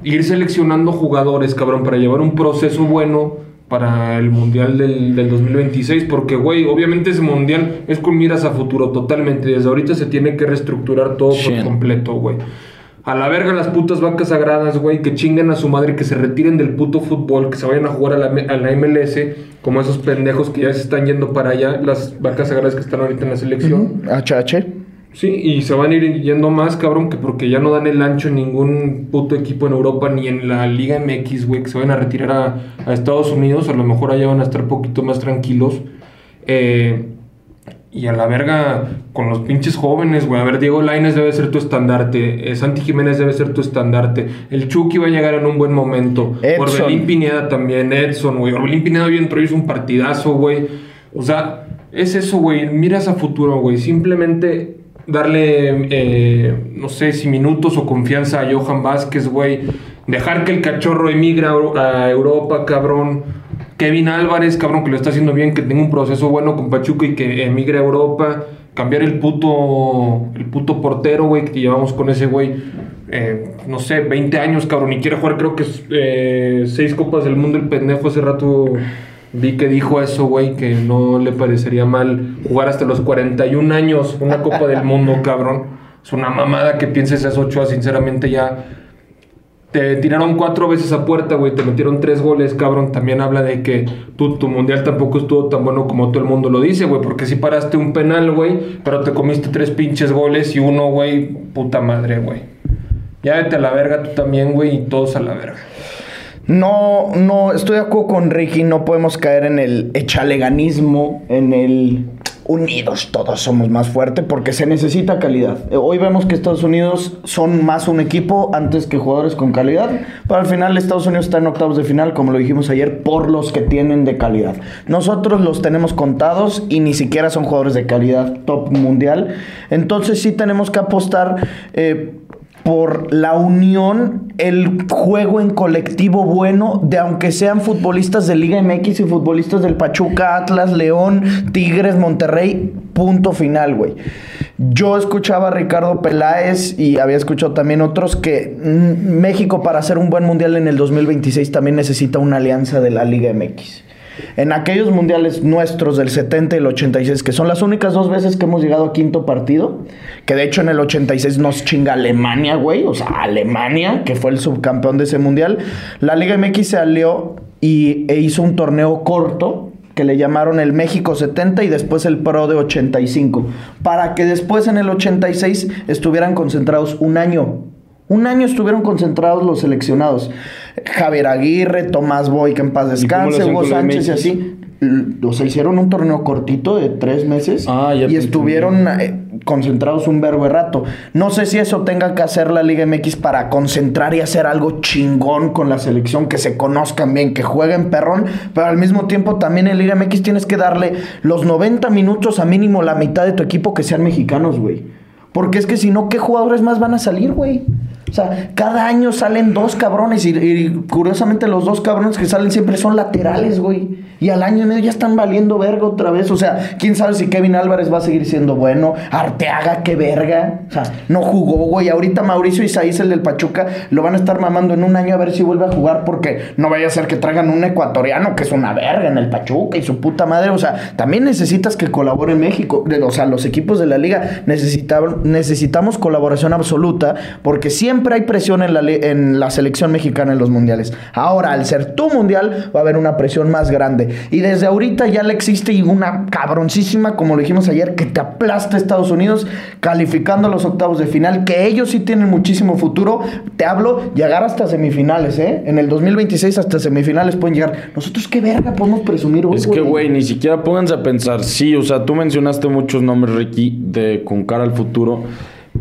ir seleccionando jugadores, cabrón, para llevar un proceso bueno para el Mundial del, del 2026, porque, güey, obviamente ese Mundial es con miras a futuro totalmente, desde ahorita se tiene que reestructurar todo por completo, güey. A la verga las putas vacas sagradas, güey, que chinguen a su madre, que se retiren del puto fútbol, que se vayan a jugar a la, a la MLS, como esos pendejos que ya se están yendo para allá, las vacas sagradas que están ahorita en la selección. HH. Sí, y se van a ir yendo más, cabrón, que porque ya no dan el ancho en ningún puto equipo en Europa ni en la Liga MX, güey, que se van a retirar a, a Estados Unidos, a lo mejor allá van a estar un poquito más tranquilos. Eh, y a la verga con los pinches jóvenes, güey. A ver, Diego Laines debe ser tu estandarte. eh, Santi Jiménez debe ser tu estandarte. El Chucky va a llegar en un buen momento. Edson. Orbelín Pineda también. Edson, güey. Orbelín Pineda hoy entró y hizo un partidazo, güey. O sea, es eso, güey. Miras a futuro, güey. Simplemente darle, eh, no sé si minutos o confianza a Johan Vázquez, güey. Dejar que el cachorro emigre a Euro- a Europa, cabrón. Kevin Álvarez, cabrón, que lo está haciendo bien, que tenga un proceso bueno con Pachuca y que emigre a Europa. Cambiar el puto, el puto portero, güey, que llevamos con ese güey. eh, no sé, 20 años, cabrón, y quiere jugar, creo que eh, seis copas del mundo. El pendejo hace rato vi que dijo eso, güey, que no le parecería mal jugar hasta los 41 años una copa del mundo, *laughs* cabrón. Es una mamada que pienses esas ocho, sinceramente ya te tiraron cuatro veces a puerta, güey. Te metieron tres goles, cabrón. También habla de que tu, tu mundial tampoco estuvo tan bueno como todo el mundo lo dice, güey. Porque sí paraste un penal, güey. Pero te comiste tres pinches goles y uno, güey. Puta madre, güey. Ya vete a la verga tú también, güey. Y todos a la verga. No, no, estoy de acuerdo con Ricky, no podemos caer en el echaleganismo, en el unidos todos somos más fuertes, porque se necesita calidad. Eh, Hoy vemos que Estados Unidos son más un equipo antes que jugadores con calidad, pero al final Estados Unidos está en octavos de final, como lo dijimos ayer, por los que tienen de calidad. Nosotros los tenemos contados y ni siquiera son jugadores de calidad top mundial, entonces sí tenemos que apostar... eh, por la unión, el juego en colectivo bueno, de aunque sean futbolistas de Liga MX y futbolistas del Pachuca, Atlas, León, Tigres, Monterrey, punto final, güey. Yo escuchaba a Ricardo Peláez y había escuchado también otros que mm, México para hacer un buen mundial en el 2026 también necesita una alianza de la Liga MX. En aquellos mundiales nuestros del 70 y el 86, que son las únicas dos veces que hemos llegado a quinto partido, que de hecho en el 86 nos chinga Alemania, güey, o sea, Alemania, que fue el subcampeón de ese mundial, la Liga MX se alió y, e hizo un torneo corto que le llamaron el México 70 y después el Pro de 85, para que después en el 86 estuvieran concentrados un año. Un año estuvieron concentrados los seleccionados. Javier Aguirre, Tomás Boy, que en paz descanse, Hugo Sánchez y así. O sea, hicieron un torneo cortito de tres meses Ah, ya y estuvieron eh, concentrados un verbo de rato. No sé si eso tenga que hacer la Liga MX para concentrar y hacer algo chingón con la selección, que se conozcan bien, que jueguen perrón, pero al mismo tiempo también en Liga MX tienes que darle los 90 minutos a mínimo la mitad de tu equipo que sean mexicanos, güey. Porque es que si no, ¿qué jugadores más van a salir, güey? O sea, cada año salen dos cabrones y, y curiosamente los dos cabrones que salen siempre son laterales, güey. Y al año y medio ya están valiendo verga otra vez. O sea, quién sabe si Kevin Álvarez va a seguir siendo bueno. Arteaga, qué verga. O sea, no jugó, güey. Ahorita Mauricio Isaías, el del Pachuca, lo van a estar mamando en un año a ver si vuelve a jugar porque no vaya a ser que traigan un ecuatoriano que es una verga en el Pachuca y su puta madre. O sea, también necesitas que colabore México. O sea, los equipos de la liga necesitaban, necesitamos colaboración absoluta porque siempre hay presión en la, en la selección mexicana en los mundiales. Ahora, al ser tu mundial, va a haber una presión más grande. Y desde ahorita ya le existe una cabroncísima, como lo dijimos ayer, que te aplasta Estados Unidos calificando a los octavos de final, que ellos sí tienen muchísimo futuro. Te hablo, llegar hasta semifinales, ¿eh? En el 2026 hasta semifinales pueden llegar. Nosotros qué verga podemos presumir hoy, Es que, güey, ni siquiera pónganse a pensar. Sí, o sea, tú mencionaste muchos nombres, Ricky, de con cara al futuro.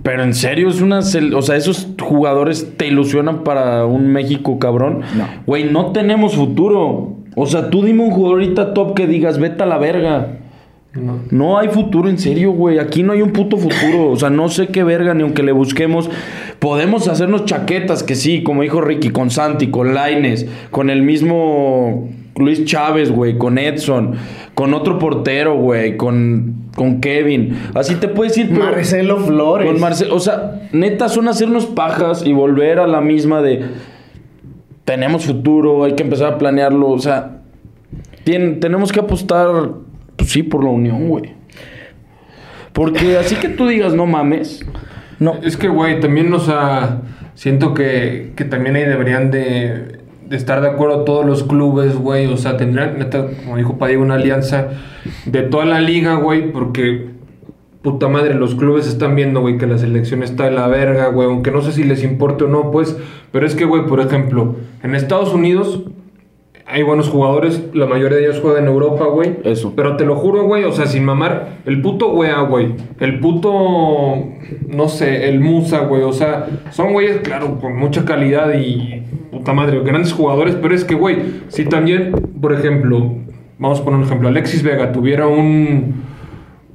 Pero en serio, es una. O sea, esos jugadores te ilusionan para un México cabrón. No. Güey, no tenemos futuro. O sea, tú dime un jugador ahorita top que digas, vete a la verga. No. No hay futuro, en serio, güey. Aquí no hay un puto futuro. O sea, no sé qué verga, ni aunque le busquemos. Podemos hacernos chaquetas, que sí, como dijo Ricky, con Santi, con Laines, con el mismo Luis Chávez, güey, con Edson, con otro portero, güey, con, con Kevin. Así te puedes ir. pero- Marcelo Flores. Con Marcelo. O sea, neta, son hacernos pajas y volver a la misma de. Tenemos futuro, hay que empezar a planearlo. O sea, tenemos que apostar, pues sí, por la unión, güey. Porque *laughs* así que tú digas, no mames. No. Es que, güey, también, o sea, siento que, que también ahí deberían de, de estar de acuerdo todos los clubes, güey. O sea, tendrían, neta, como dijo Padilla, una alianza de toda la liga, güey, porque, puta madre, los clubes están viendo, güey, que la selección está de la verga, güey, aunque no sé si les importe o no, pues, pero es que, güey, por ejemplo, en Estados Unidos hay buenos jugadores, la mayoría de ellos juegan en Europa, güey. Eso. Pero te lo juro, güey, o sea, sin mamar, el puto wea, güey. El puto, no sé, el Musa, güey. O sea, son güeyes, claro, con mucha calidad y puta madre, grandes jugadores. Pero es que, güey, si también, por ejemplo, vamos a poner un ejemplo, Alexis Vega tuviera un,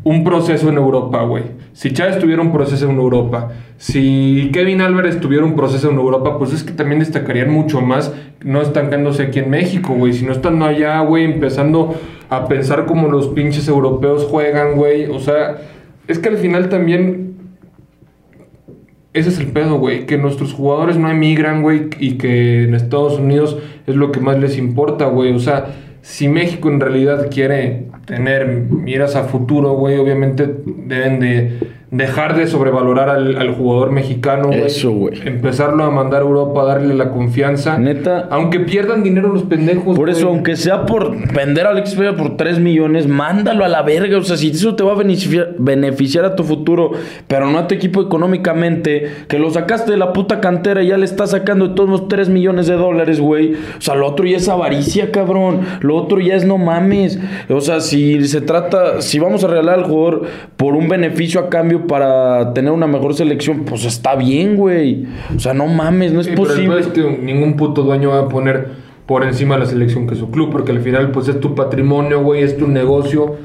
un proceso en Europa, güey. Si Chávez tuviera un proceso en Europa, si Kevin Álvarez tuviera un proceso en Europa, pues es que también destacarían mucho más no estancándose aquí en México, güey, sino estando allá, güey, empezando a pensar como los pinches europeos juegan, güey. O sea, es que al final también ese es el pedo, güey. Que nuestros jugadores no emigran, güey. Y que en Estados Unidos es lo que más les importa, güey. O sea, si México en realidad quiere tener miras a futuro, güey, obviamente deben de dejar de sobrevalorar al, al jugador mexicano. Eso, güey. Empezarlo a mandar a Europa, darle la confianza. Neta. Aunque pierdan dinero los pendejos. Por eso, aunque sea por vender a Alex Vega por 3 millones, mándalo a la verga. O sea, si eso te va a beneficiar, beneficiar a tu futuro, pero no a tu equipo económicamente, que lo sacaste de la puta cantera y ya le estás sacando de todos los 3 millones de dólares, güey. O sea, lo otro ya es avaricia, cabrón. Lo otro ya es no mames. O sea, si se trata, si vamos a regalar al jugador por un beneficio a cambio para tener una mejor selección, pues está bien, güey. O sea, no mames, no es Sí, pero posible. pedo es que ningún puto dueño va a poner por encima la selección que su club, porque al final pues es tu patrimonio, güey, es tu negocio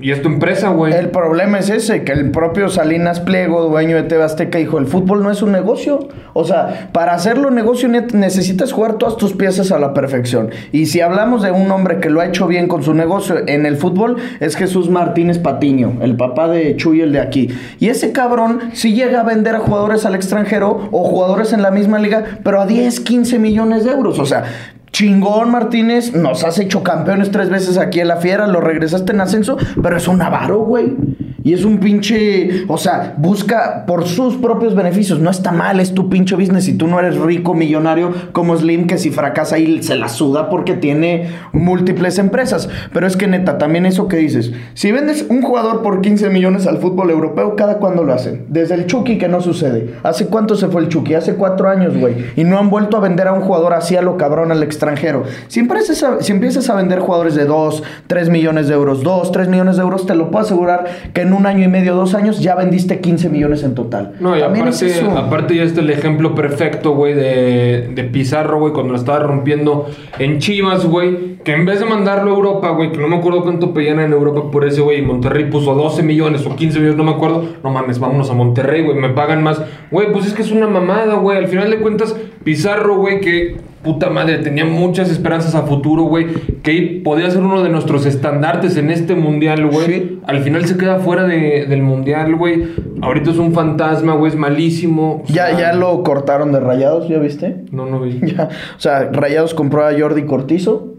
y es tu empresa, güey. El problema es ese, que el propio Salinas Pliego, dueño de TV Azteca, dijo, el fútbol no es un negocio. O sea, para hacerlo negocio ne- necesitas jugar todas tus piezas a la perfección. Y si hablamos de un hombre que lo ha hecho bien con su negocio en el fútbol, es Jesús Martínez Patiño, el papá de Chuy, el de aquí. Y ese cabrón sí llega a vender a jugadores al extranjero o jugadores en la misma liga, pero a 10, 15 millones de euros. O sea, Chingón Martínez, nos has hecho campeones tres veces aquí en la fiera, lo regresaste en ascenso, pero es un avaro, güey. Y es un pinche, o sea, busca por sus propios beneficios. No está mal, es tu pinche business. Y tú no eres rico, millonario como Slim, que si fracasa ahí se la suda porque tiene múltiples empresas. Pero es que neta, también eso que dices. Si vendes un jugador por 15 millones al fútbol europeo, ¿cada cuándo lo hacen? Desde el Chucky que no sucede. ¿Hace cuánto se fue el Chucky? Hace cuatro años, güey. Y no han vuelto a vender a un jugador así a lo cabrón al extranjero. Si empiezas a, si empiezas a vender jugadores de 2, 3 millones de euros, 2, 3 millones de euros, te lo puedo asegurar que en un año y medio, dos años, ya vendiste 15 millones en total. No, y También aparte, aparte ya está el ejemplo perfecto, güey, de, de Pizarro, güey, cuando lo estaba rompiendo en Chivas, güey, que en vez de mandarlo a Europa, güey, que no me acuerdo cuánto pedían en Europa por ese, güey, y Monterrey puso 12 millones o 15 millones, no me acuerdo, no mames, vámonos a Monterrey, güey, me pagan más. Güey, pues es que es una mamada, güey, al final de cuentas, Pizarro, güey, que puta madre, tenía muchas esperanzas a futuro, güey, que podía ser uno de nuestros estandartes en este mundial, güey. Al final se queda fuera de- del mundial, güey. Ahorita es un fantasma, güey, es malísimo. O Ya, ya lo cortaron de Rayados, ¿ya viste? No, no vi. *laughs* Ya, o sea, Rayados compró a Jordi Cortizo,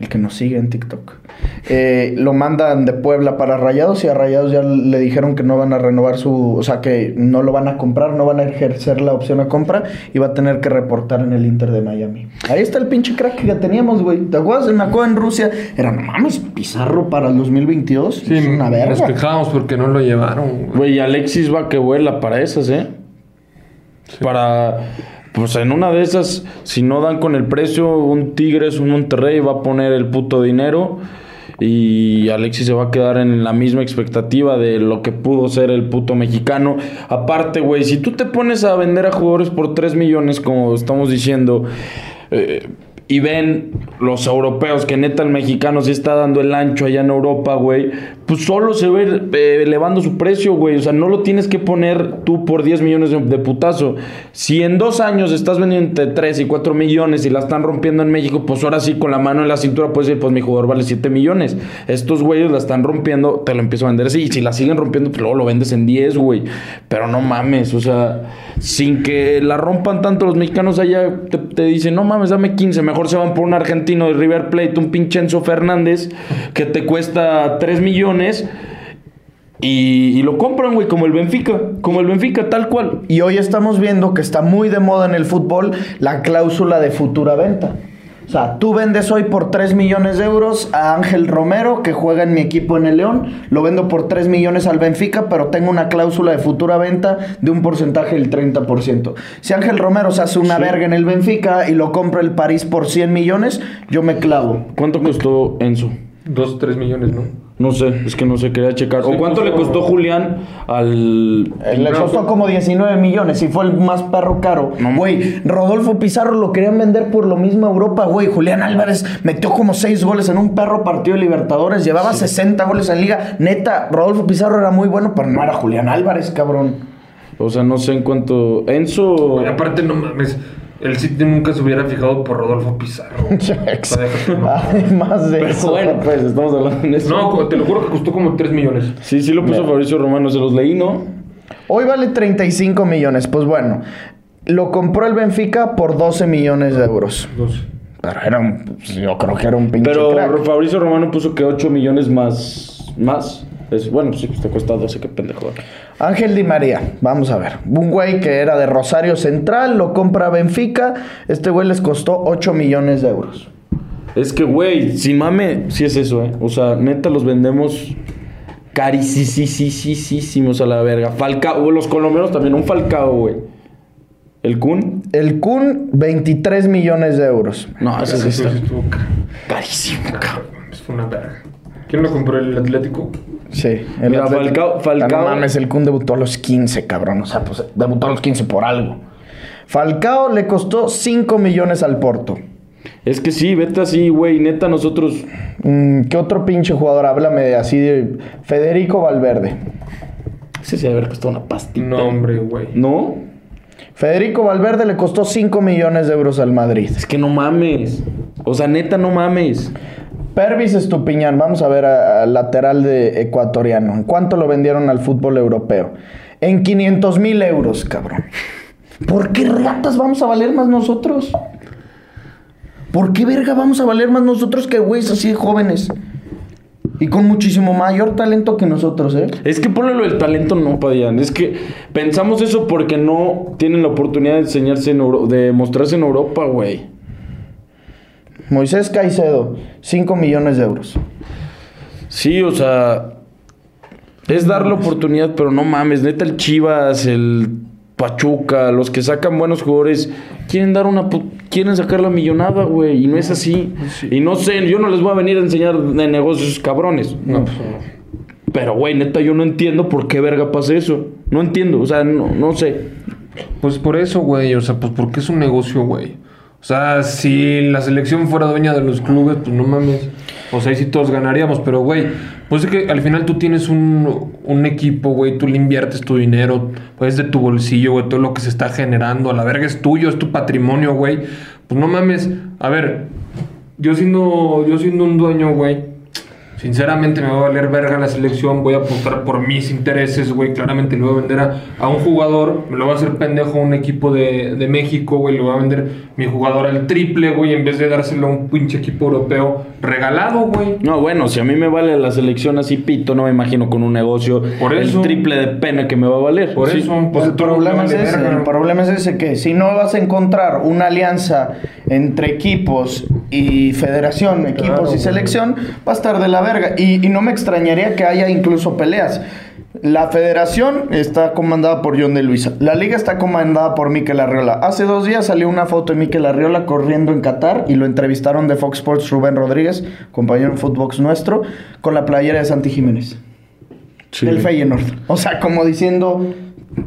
el que nos sigue en TikTok. Eh, lo mandan de Puebla para Rayados y a Rayados ya le dijeron que no van a renovar su, o sea, que no lo van a comprar, no van a ejercer la opción a compra y va a tener que reportar en el Inter de Miami. Ahí está el pinche crack que teníamos, güey. ¿Te acuerdas? Me acuerdo en Rusia, era, no mames, Pizarro para el 2022. Sí, es una nos verga. quejábamos porque no lo llevaron, güey. Güey, Alexis va que vuela para esas, ¿eh? Para. Pues en una de esas, si no dan con el precio, un Tigres, un Monterrey va a poner el puto dinero. Y Alexis se va a quedar en la misma expectativa de lo que pudo ser el puto mexicano. Aparte, güey, si tú te pones a vender a jugadores por 3 millones, como estamos diciendo, eh, y ven los europeos que neta el mexicano sí está dando el ancho allá en Europa, güey, pues solo se va eh, elevando su precio, güey. O sea, no lo tienes que poner tú por 10 millones de, putazo. Si en dos años estás vendiendo entre 3 y 4 millones y la están rompiendo en México, pues ahora sí con la mano en la cintura puedes decir, pues mi jugador vale 7 millones. Estos güeyes la están rompiendo, te lo empiezo a vender así. Y si la siguen rompiendo, pues luego lo vendes en 10, güey. Pero no mames, o sea, sin que la rompan tanto los mexicanos allá, te, te dicen, no mames, dame 15. Mejor se van por un argentino de River Plate, un pinche Enzo Fernández, que te cuesta 3 millones. Y, y lo compran, güey, como el Benfica, como el Benfica, tal cual. Y hoy estamos viendo que está muy de moda en el fútbol la cláusula de futura venta. O sea, tú vendes hoy por 3 millones de euros a Ángel Romero, que juega en mi equipo en el León. Lo vendo por 3 millones al Benfica, pero tengo una cláusula de futura venta de un porcentaje del 30%. Si Ángel Romero se hace una verga en el Benfica y lo compra el París por 100 millones, yo me clavo. ¿Cuánto costó Enzo? Dos, tres millones, ¿no? No sé, es que no sé, quería checar. Sí, ¿O cuánto le costó- Julián al... Eh, Le costó como 19 millones y fue el más perro caro. Güey, Rodolfo Pizarro lo querían vender por lo mismo a Europa, güey. Julián Álvarez metió como 6 goles en un perro partido de Libertadores. Llevaba 60 goles en liga. Neta, Rodolfo Pizarro era muy bueno, pero no era Julián Álvarez, cabrón. O sea, no sé en cuánto... Enzo... Aparte, no mames, el City nunca se hubiera fijado por Rodolfo Pizarro. *laughs* Además de Pero eso. bueno, pues estamos hablando de eso. No, te lo juro que costó como 3 millones. Sí, sí lo puso Fabricio Romano, se los leí, ¿no? Hoy vale 35 millones. Pues bueno, lo compró el Benfica por 12 millones de euros. Dos. Pero era un, pues, yo creo que era un pinche Pero crack. Fabricio Romano puso que 8 millones más... Más. Es, bueno, sí, pues te cuesta 12, qué pendejo. Ángel Di María, vamos a ver. Un güey que era de Rosario Central, lo compra Benfica. Este güey les costó 8 millones de euros. Es que, güey, sin mame, sí es eso, ¿eh? O sea, neta los vendemos carísimos a la verga. Falcao, los colombianos también, un Falcao, güey. ¿El Kun? El Kun, 23 millones de euros. No, sí Eso está sí ca- carísimo, cabrón. Fue una verga. ¿Quién lo compró el Atlético? Sí. El Mira, Atlético- Falcao- Falcao- No mames, el Kun debutó a los 15, cabrón. O sea, pues debutó a los 15 por algo. Falcao le costó 5 millones al Porto. Es que sí, vete así, güey. Neta, nosotros. Mm, ¿Qué otro pinche jugador? Háblame de así de Federico Valverde. Ese sí debe haber costado una pastita. No, hombre, güey. ¿No? Federico Valverde le costó 5 millones de euros al Madrid. Es que no mames. O sea, neta, no mames. Pervis Estupiñán, vamos a ver al lateral de ecuatoriano. ¿En cuánto lo vendieron al fútbol europeo? En 500 mil euros, cabrón. ¿Por qué ratas vamos a valer más nosotros? ¿Por qué verga vamos a valer más nosotros que güeyes así de jóvenes? Y con muchísimo mayor talento que nosotros, ¿eh? Es que ponle del talento, no, Padillán. Es que pensamos eso porque no tienen la oportunidad de enseñarse en de mostrarse en Europa, güey. Moisés Caicedo, 5 millones de euros. Sí, o sea, es dar la oportunidad, pero no mames, neta el Chivas, el Pachuca, los que sacan buenos jugadores, quieren dar una pu- quieren sacar la millonada, güey, y no es así. Y no sé, yo no les voy a venir a enseñar de negocios cabrones. No, pues no. Pero, güey, neta, yo no entiendo por qué verga pasa eso. No entiendo, o sea, no, no sé. Pues por eso, güey. O sea, pues porque es un negocio, güey. O sea, si la selección fuera dueña de los clubes, pues no mames. O sea, ahí sí todos ganaríamos. Pero, güey, pues es que al final tú tienes un, un equipo, güey. Tú le inviertes tu dinero. Pues de tu bolsillo, güey. Todo lo que se está generando. A la verga es tuyo, es tu patrimonio, güey. Pues no mames. A ver, yo siendo, yo siendo un dueño, güey. Sinceramente me va a valer verga la selección, voy a apostar por mis intereses, güey. Claramente le voy a vender a, a un jugador, me lo voy a hacer pendejo a un equipo de, de México, güey. Le voy a vender mi jugador al triple, güey, en vez de dárselo a un pinche equipo europeo regalado, güey. No, bueno, si a mí me vale la selección así pito, no me imagino con un negocio Por eso. el triple de pena que me va a valer. Por Sí. eso, pues el el problema, es ese, verga. el problema es ese que si no vas a encontrar una alianza entre equipos y federación, equipos Claro, y güey. selección, va a estar de la verga. Y, y no me extrañaría que haya incluso peleas. La federación está comandada por John de Luisa. La liga está comandada por Mikel Arriola. Hace dos días salió una foto de Mikel Arriola corriendo en Qatar y lo entrevistaron de Fox Sports Rubén Rodríguez, compañero en Footbox nuestro, con la playera de Santi Jiménez. Sí. Del Feyenoord. O sea, como diciendo...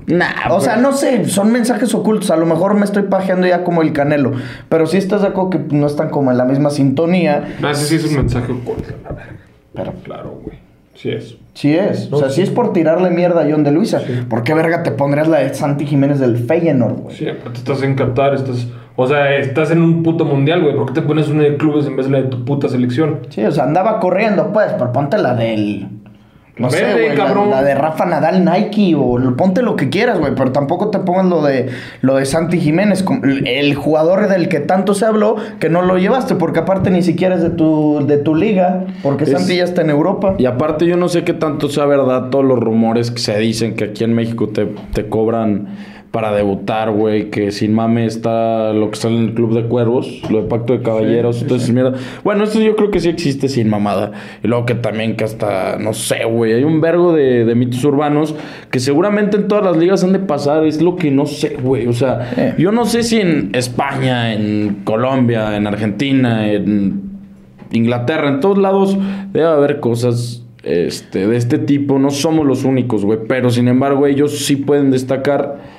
Nah, O sea, no sé, son mensajes ocultos. A lo mejor me estoy pajeando ya como el canelo. Pero si estás de acuerdo que no están como en la misma sintonía. No, ese sí es un mensaje oculto, la verga. Pero Claro, güey. Sí es. sí es. O sea, si es por tirarle mierda a John de Luisa. ¿Por qué verga te pondrías la de Santi Jiménez del Feyenoord, güey? Sí, aparte estás en Qatar, estás... O sea, estás en un puto mundial, güey. ¿Por qué te pones una de clubes en vez de la de tu puta selección? Sí, o sea, andaba corriendo, pues, pero ponte la del. No sé, güey, la, cabrón. la de Rafa Nadal Nike o ponte lo que quieras, güey, pero tampoco te pongas lo de lo de Santi Jiménez, el jugador del que tanto se habló que no lo llevaste, porque aparte ni siquiera es de tu de tu liga, porque Es- Santi ya está en Europa. Y aparte yo no sé qué tanto sea verdad todos los rumores que se dicen que aquí en México te, te cobran para debutar, güey, que sin mame está lo que sale en el Club de Cuervos, lo de Pacto de Caballeros, entonces mierda. Bueno, esto yo creo que sí existe sin mamada. Y luego que también que hasta, no sé, güey, hay un vergo de, de mitos urbanos que seguramente en todas las ligas han de pasar, es lo que no sé, güey, o sea, Eh. yo no sé si en España, en Colombia, en Argentina, en Inglaterra, en todos lados debe haber cosas este, de este tipo. No somos los únicos, güey. Pero sin embargo, ellos sí pueden destacar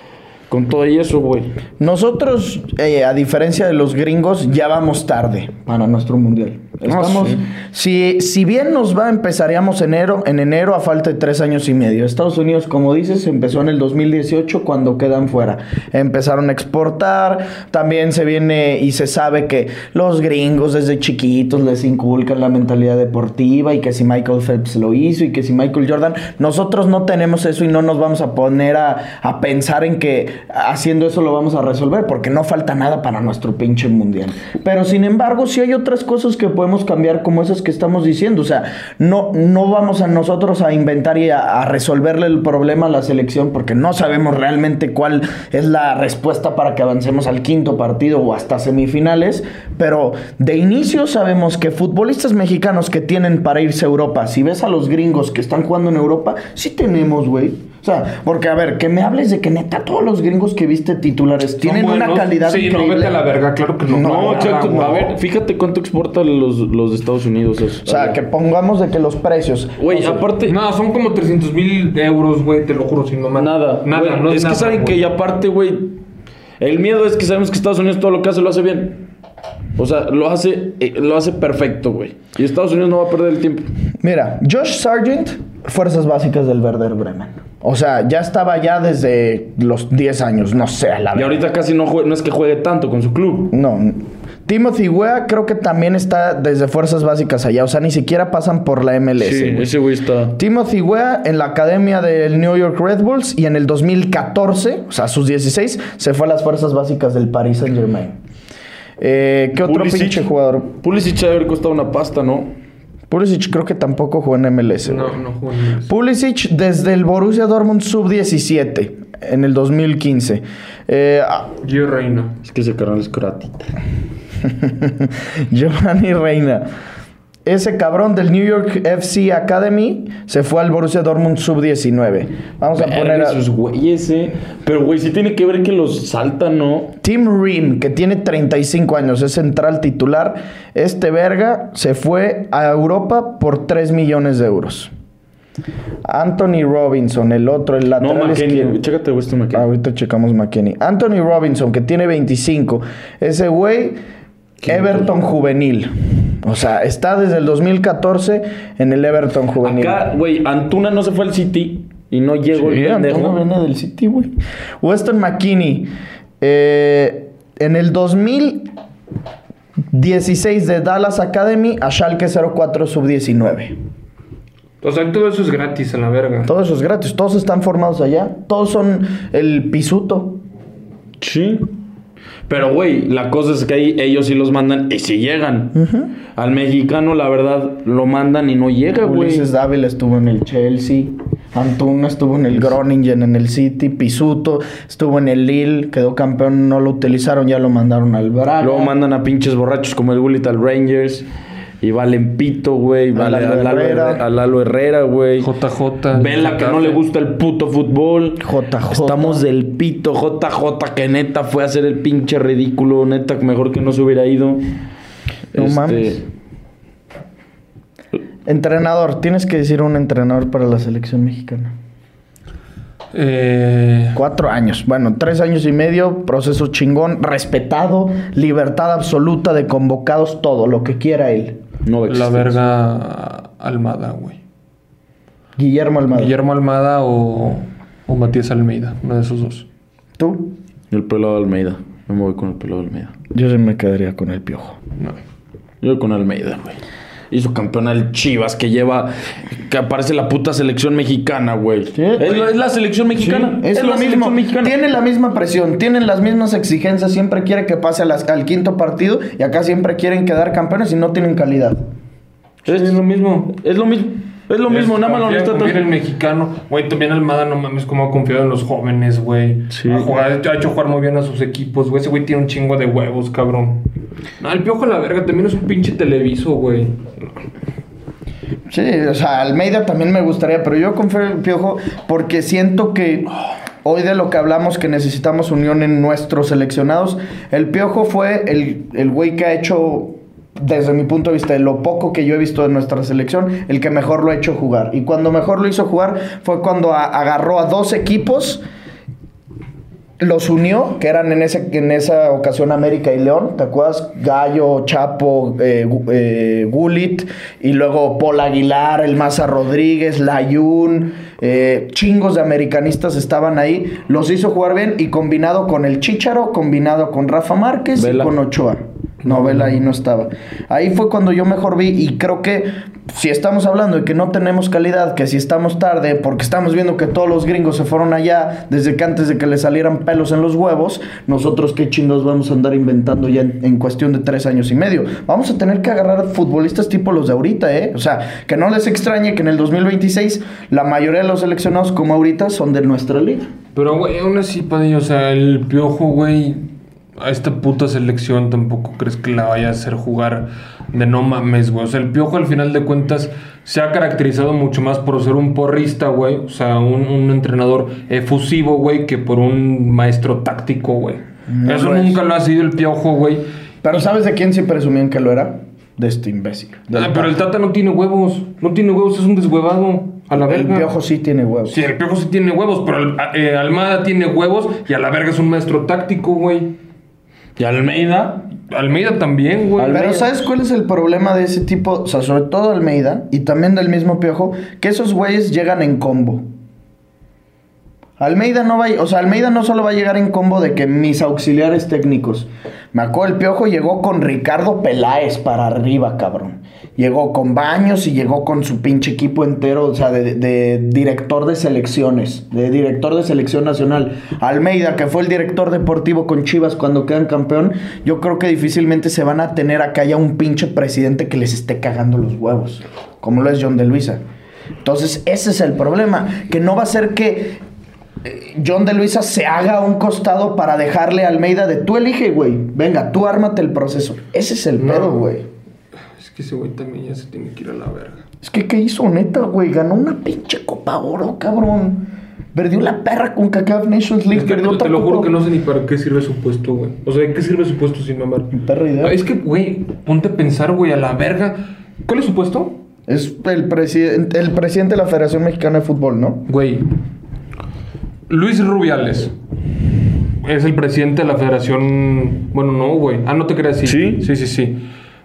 con todo y eso, güey. Nosotros, eh, a diferencia de los gringos, ya vamos tarde para nuestro mundial. Estamos, si, si bien nos va, empezaríamos enero, en enero a falta de tres años y medio. Estados Unidos, como dices, empezó en el 2018 cuando quedan fuera. Empezaron a exportar, también se viene y se sabe que los gringos desde chiquitos les inculcan la mentalidad deportiva y que si Michael Phelps lo hizo y que si Michael Jordan, nosotros no tenemos eso y no nos vamos a poner a, a pensar en que haciendo eso lo vamos a resolver porque no falta nada para nuestro pinche mundial. Pero sin embargo, sí hay otras cosas que podemos cambiar como esas que estamos diciendo. O sea, no, no vamos a nosotros a inventar y a, a resolverle el problema a la selección porque no sabemos realmente cuál es la respuesta para que avancemos al quinto partido o hasta semifinales. Pero de inicio sabemos que futbolistas mexicanos que tienen para irse a Europa, si ves a los gringos que están jugando en Europa, sí tenemos, güey. O sea, porque a ver, que me hables de que neta todos los gringos que viste titulares tienen una calidad Sí, increíble. no, vete a la verga, claro que no. No, exacto. güey. A ver, fíjate cuánto exportan los, los de Estados Unidos. eso. O sea, que pongamos de que los precios. Güey, o sea, aparte. No, son como 300 mil euros, güey, te lo juro, sin mamá. Nada. Nada, güey. no es nada, que saben que y aparte, güey. El miedo es que sabemos que Estados Unidos todo lo que hace lo hace bien. O sea, lo hace, eh, lo hace perfecto, güey. Y Estados Unidos no va a perder el tiempo. Mira, Josh Sargent, fuerzas básicas del Werder Bremen. O sea, ya estaba ya desde los 10 años, no sé, a la Y verdad. ahorita casi no, jue- no es que juegue tanto con su club. No. Timothy Wea creo que también está desde fuerzas básicas allá. O sea, ni siquiera pasan por la MLS. Sí, güey. ese güey está. Timothy Wea en la academia del New York Red Bulls y en el 2014, o sea, a sus 16, se fue a las fuerzas básicas del Paris Saint Germain. Eh, ¿Qué otro Pulisic. pinche jugador? Pulisic ha de haber costado una pasta, ¿no? Pulisic creo que tampoco jugó en MLS. No, no juego en eso. Pulisic desde el Borussia Dortmund sub-17 en el 2015. Eh, ah, Gio Reina. Es que ese canal es croatita. *laughs* Giovanni Reina. Ese cabrón del New York FC Academy se fue al Borussia Dortmund sub-19. Vamos a poner a esos güeyes, eh. Pero, güey, sí tiene que ver que los saltan, ¿no? Tim Ream, que tiene 35 años, es central titular. Este verga se fue a Europa por 3 millones de euros. Anthony Robinson, el otro, el No, lateral McKenny. izquierdo. Chécate Weston McKennie. Ahorita checamos McKenny. Anthony Robinson, que tiene 25. Ese güey, Everton juvenil. O sea, está desde el 2014 en el Everton juvenil. Acá, güey, Antuna no se fue al City y no llegó Sí, el Antuna pendejo. viene del City, güey. Weston McKinney. eh, en el 2016 de Dallas Academy a Schalke 04 Sub-19. O sea, todo eso es gratis a la verga. Todo eso es gratis. Todos están formados allá. Todos son el pisuto. Sí. Pero, güey, la cosa es que ahí ellos sí los mandan y sí llegan. Al mexicano, la verdad, lo mandan y no llega, güey. Ulises Dávila estuvo en el Chelsea. Antuna estuvo en el Groningen en el City. Pisuto estuvo en el Lille. Quedó campeón. No lo utilizaron. Ya lo mandaron al Braga. Luego mandan a pinches borrachos como el Gullit al Rangers. Y valen pito, güey. Vale a Lalo Herrera. Herrera, a Lalo Herrera, güey. JJ. Vela que no le gusta el puto fútbol. JJ. Estamos del pito. JJ que neta fue a hacer el pinche ridículo. Neta, mejor que no se hubiera ido. No Este, mames. Entrenador. Tienes que decir un entrenador para la selección mexicana. Eh, Cuatro años. Bueno, tres años y medio. Proceso chingón. Respetado. Libertad absoluta de convocados. Todo. Lo que quiera él. No la verga Almada, güey. Guillermo Almada. Guillermo Almada o, o Matías Almeida. Uno de esos dos. ¿Tú? El pelado de Almeida. Yo me voy con el pelado de Almeida. Yo sí me quedaría con el piojo. No. Yo con Almeida, güey. Hizo campeón al Chivas que lleva. Que aparece la puta selección mexicana, güey. es, la- es la selección mexicana. Es, lo la mismo. selección mexicana. Tiene la misma presión, tienen las mismas exigencias. Siempre quiere que pase a las- al quinto partido y acá siempre quieren quedar campeones y no tienen calidad. Es, lo mismo. Es lo mismo. Es lo mismo. Nada más lo necesita en el mexicano. Güey, también Almada, no mames, cómo ha confiado en los jóvenes, güey. Sí. Ha, jugado- ha hecho jugar muy bien a sus equipos, güey. Ese güey tiene un chingo de huevos, cabrón. No, el piojo a la verga también es un pinche televiso, güey. Sí, o sea, Almeida también me gustaría, pero yo confío en el Piojo porque siento que hoy de lo que hablamos que necesitamos unión en nuestros seleccionados, el Piojo fue el, el güey que ha hecho, desde mi punto de vista, de lo poco que yo he visto de nuestra selección, el que mejor lo ha hecho jugar. Y cuando mejor lo hizo jugar fue cuando a- agarró a dos equipos los unió, que eran en, ese, en esa ocasión América y León, ¿te acuerdas? Gallo, Chapo, eh, eh, Gullit, y luego Paul Aguilar, el Maza Rodríguez, Layun, eh, chingos de americanistas estaban ahí, los hizo jugar bien y combinado con el Chicharo, combinado con Rafa Márquez Vela. y con Ochoa. No, Vela ahí no estaba. Ahí fue cuando yo mejor vi y creo que si estamos hablando de que no tenemos calidad, que si estamos tarde, porque estamos viendo que todos los gringos se fueron allá desde que antes de que le salieran pelos en los huevos, nosotros qué chingos vamos a andar inventando ya en, cuestión de tres años y medio. Vamos a tener que agarrar futbolistas tipo los de ahorita, ¿eh? O sea, que no les extrañe que en el 2026 la mayoría de los seleccionados como ahorita son de nuestra liga. Pero, güey, aún así, Padilla, o sea, el piojo, güey, a esta puta selección tampoco crees que la vaya a hacer jugar de no mames, güey. O sea, el piojo al final de cuentas se ha caracterizado mucho más por ser un porrista, güey. O sea, un, un entrenador efusivo, güey, que por un maestro táctico, güey. No Eso lo es. nunca lo ha sido el piojo, güey. Pero ¿sabes de quién sí presumían que lo era? De este imbécil. Ah, pero el Tata no tiene huevos. No tiene huevos, es un deshuevado. A la El verga. piojo sí tiene huevos. Sí, el piojo sí tiene huevos, pero el- eh, Almada tiene huevos y a la verga es un maestro táctico, güey. Y Almeida. Almeida también, güey. Pero ¿sabes cuál es el problema de ese tipo? O sea, sobre todo Almeida y también del mismo Piojo, que esos güeyes llegan en combo. Almeida no va, a- o sea, Almeida no solo va a llegar en combo de que mis auxiliares técnicos. Me acuerdo, el Piojo llegó con Ricardo Peláez para arriba, cabrón. Llegó con Baños y llegó con su pinche equipo entero, o sea, de, de director de selecciones, de director de selección nacional. Almeida, que fue el director deportivo con Chivas cuando quedan campeón, yo creo que difícilmente se van a tener acá ya un pinche presidente que les esté cagando los huevos, como lo es John de Luisa. Entonces, ese es el problema, que no va a ser que eh, John de Luisa se haga a un costado para dejarle a Almeida de tú elige, güey. Venga, tú ármate el proceso. Ese es el No. pedo, güey. Que ese güey también ya se tiene que ir a la verga. Es que, ¿qué hizo neta, güey? Ganó una pinche Copa Oro, cabrón. Perdió la perra con CACAF Nations League. Es que perdió te lo juro que no sé ni para qué sirve su puesto, güey. O sea, ¿de qué sirve su puesto sin mamar? Perra idea. Es que, güey, ponte a pensar, güey, a la verga. ¿Cuál es su puesto? Es el, presi- el presidente de la Federación Mexicana de Fútbol, ¿no? Güey. Luis Rubiales. Es el presidente de la federación. Bueno, no, güey. Ah, no te creas, sí. ¿Sí? Sí, sí, sí.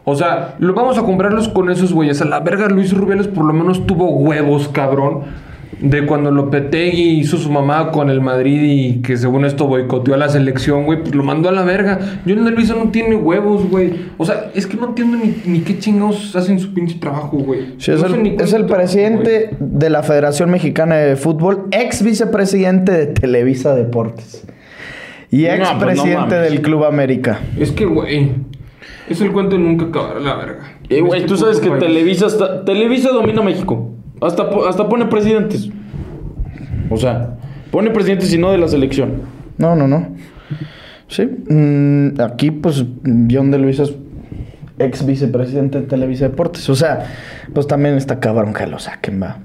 O sea, lo vamos a comprarlos con esos güeyes. A la verga, Luis Rubiales por lo menos tuvo huevos, cabrón. De cuando Lopetegui hizo su mamá con el Madrid y que según esto boicoteó a la selección, güey, pues lo mandó a la verga. De Luisa no tiene huevos, güey. O sea, es que no entiendo ni, ni qué chingados hacen su pinche trabajo, güey. Sí, es, No el, es trabajo, presidente de la Federación Mexicana de Fútbol, ex vicepresidente de Televisa Deportes y ex No, pues no presidente del Club América. Es que, güey, es el cuento de nunca acabar la verga. Eh, güey, Este tú sabes que país. Televisa está, Televisa domina México. Hasta, hasta pone presidentes. O sea, pone presidentes y no de la selección. No, no, no. Sí. mm, aquí, pues, John de Luisa es ex vicepresidente de Televisa Deportes. O sea, pues también está cabrón que lo saquen, va.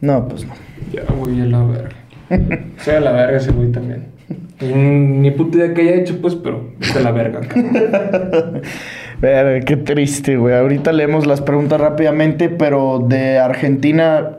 No, pues no. Ya, güey, a la verga. *laughs* sea la verga ese güey también. Mm, Ni puta idea que haya hecho, pues, pero de la verga, cabrón. *laughs* Qué triste, güey. Ahorita leemos las preguntas rápidamente, pero de Argentina,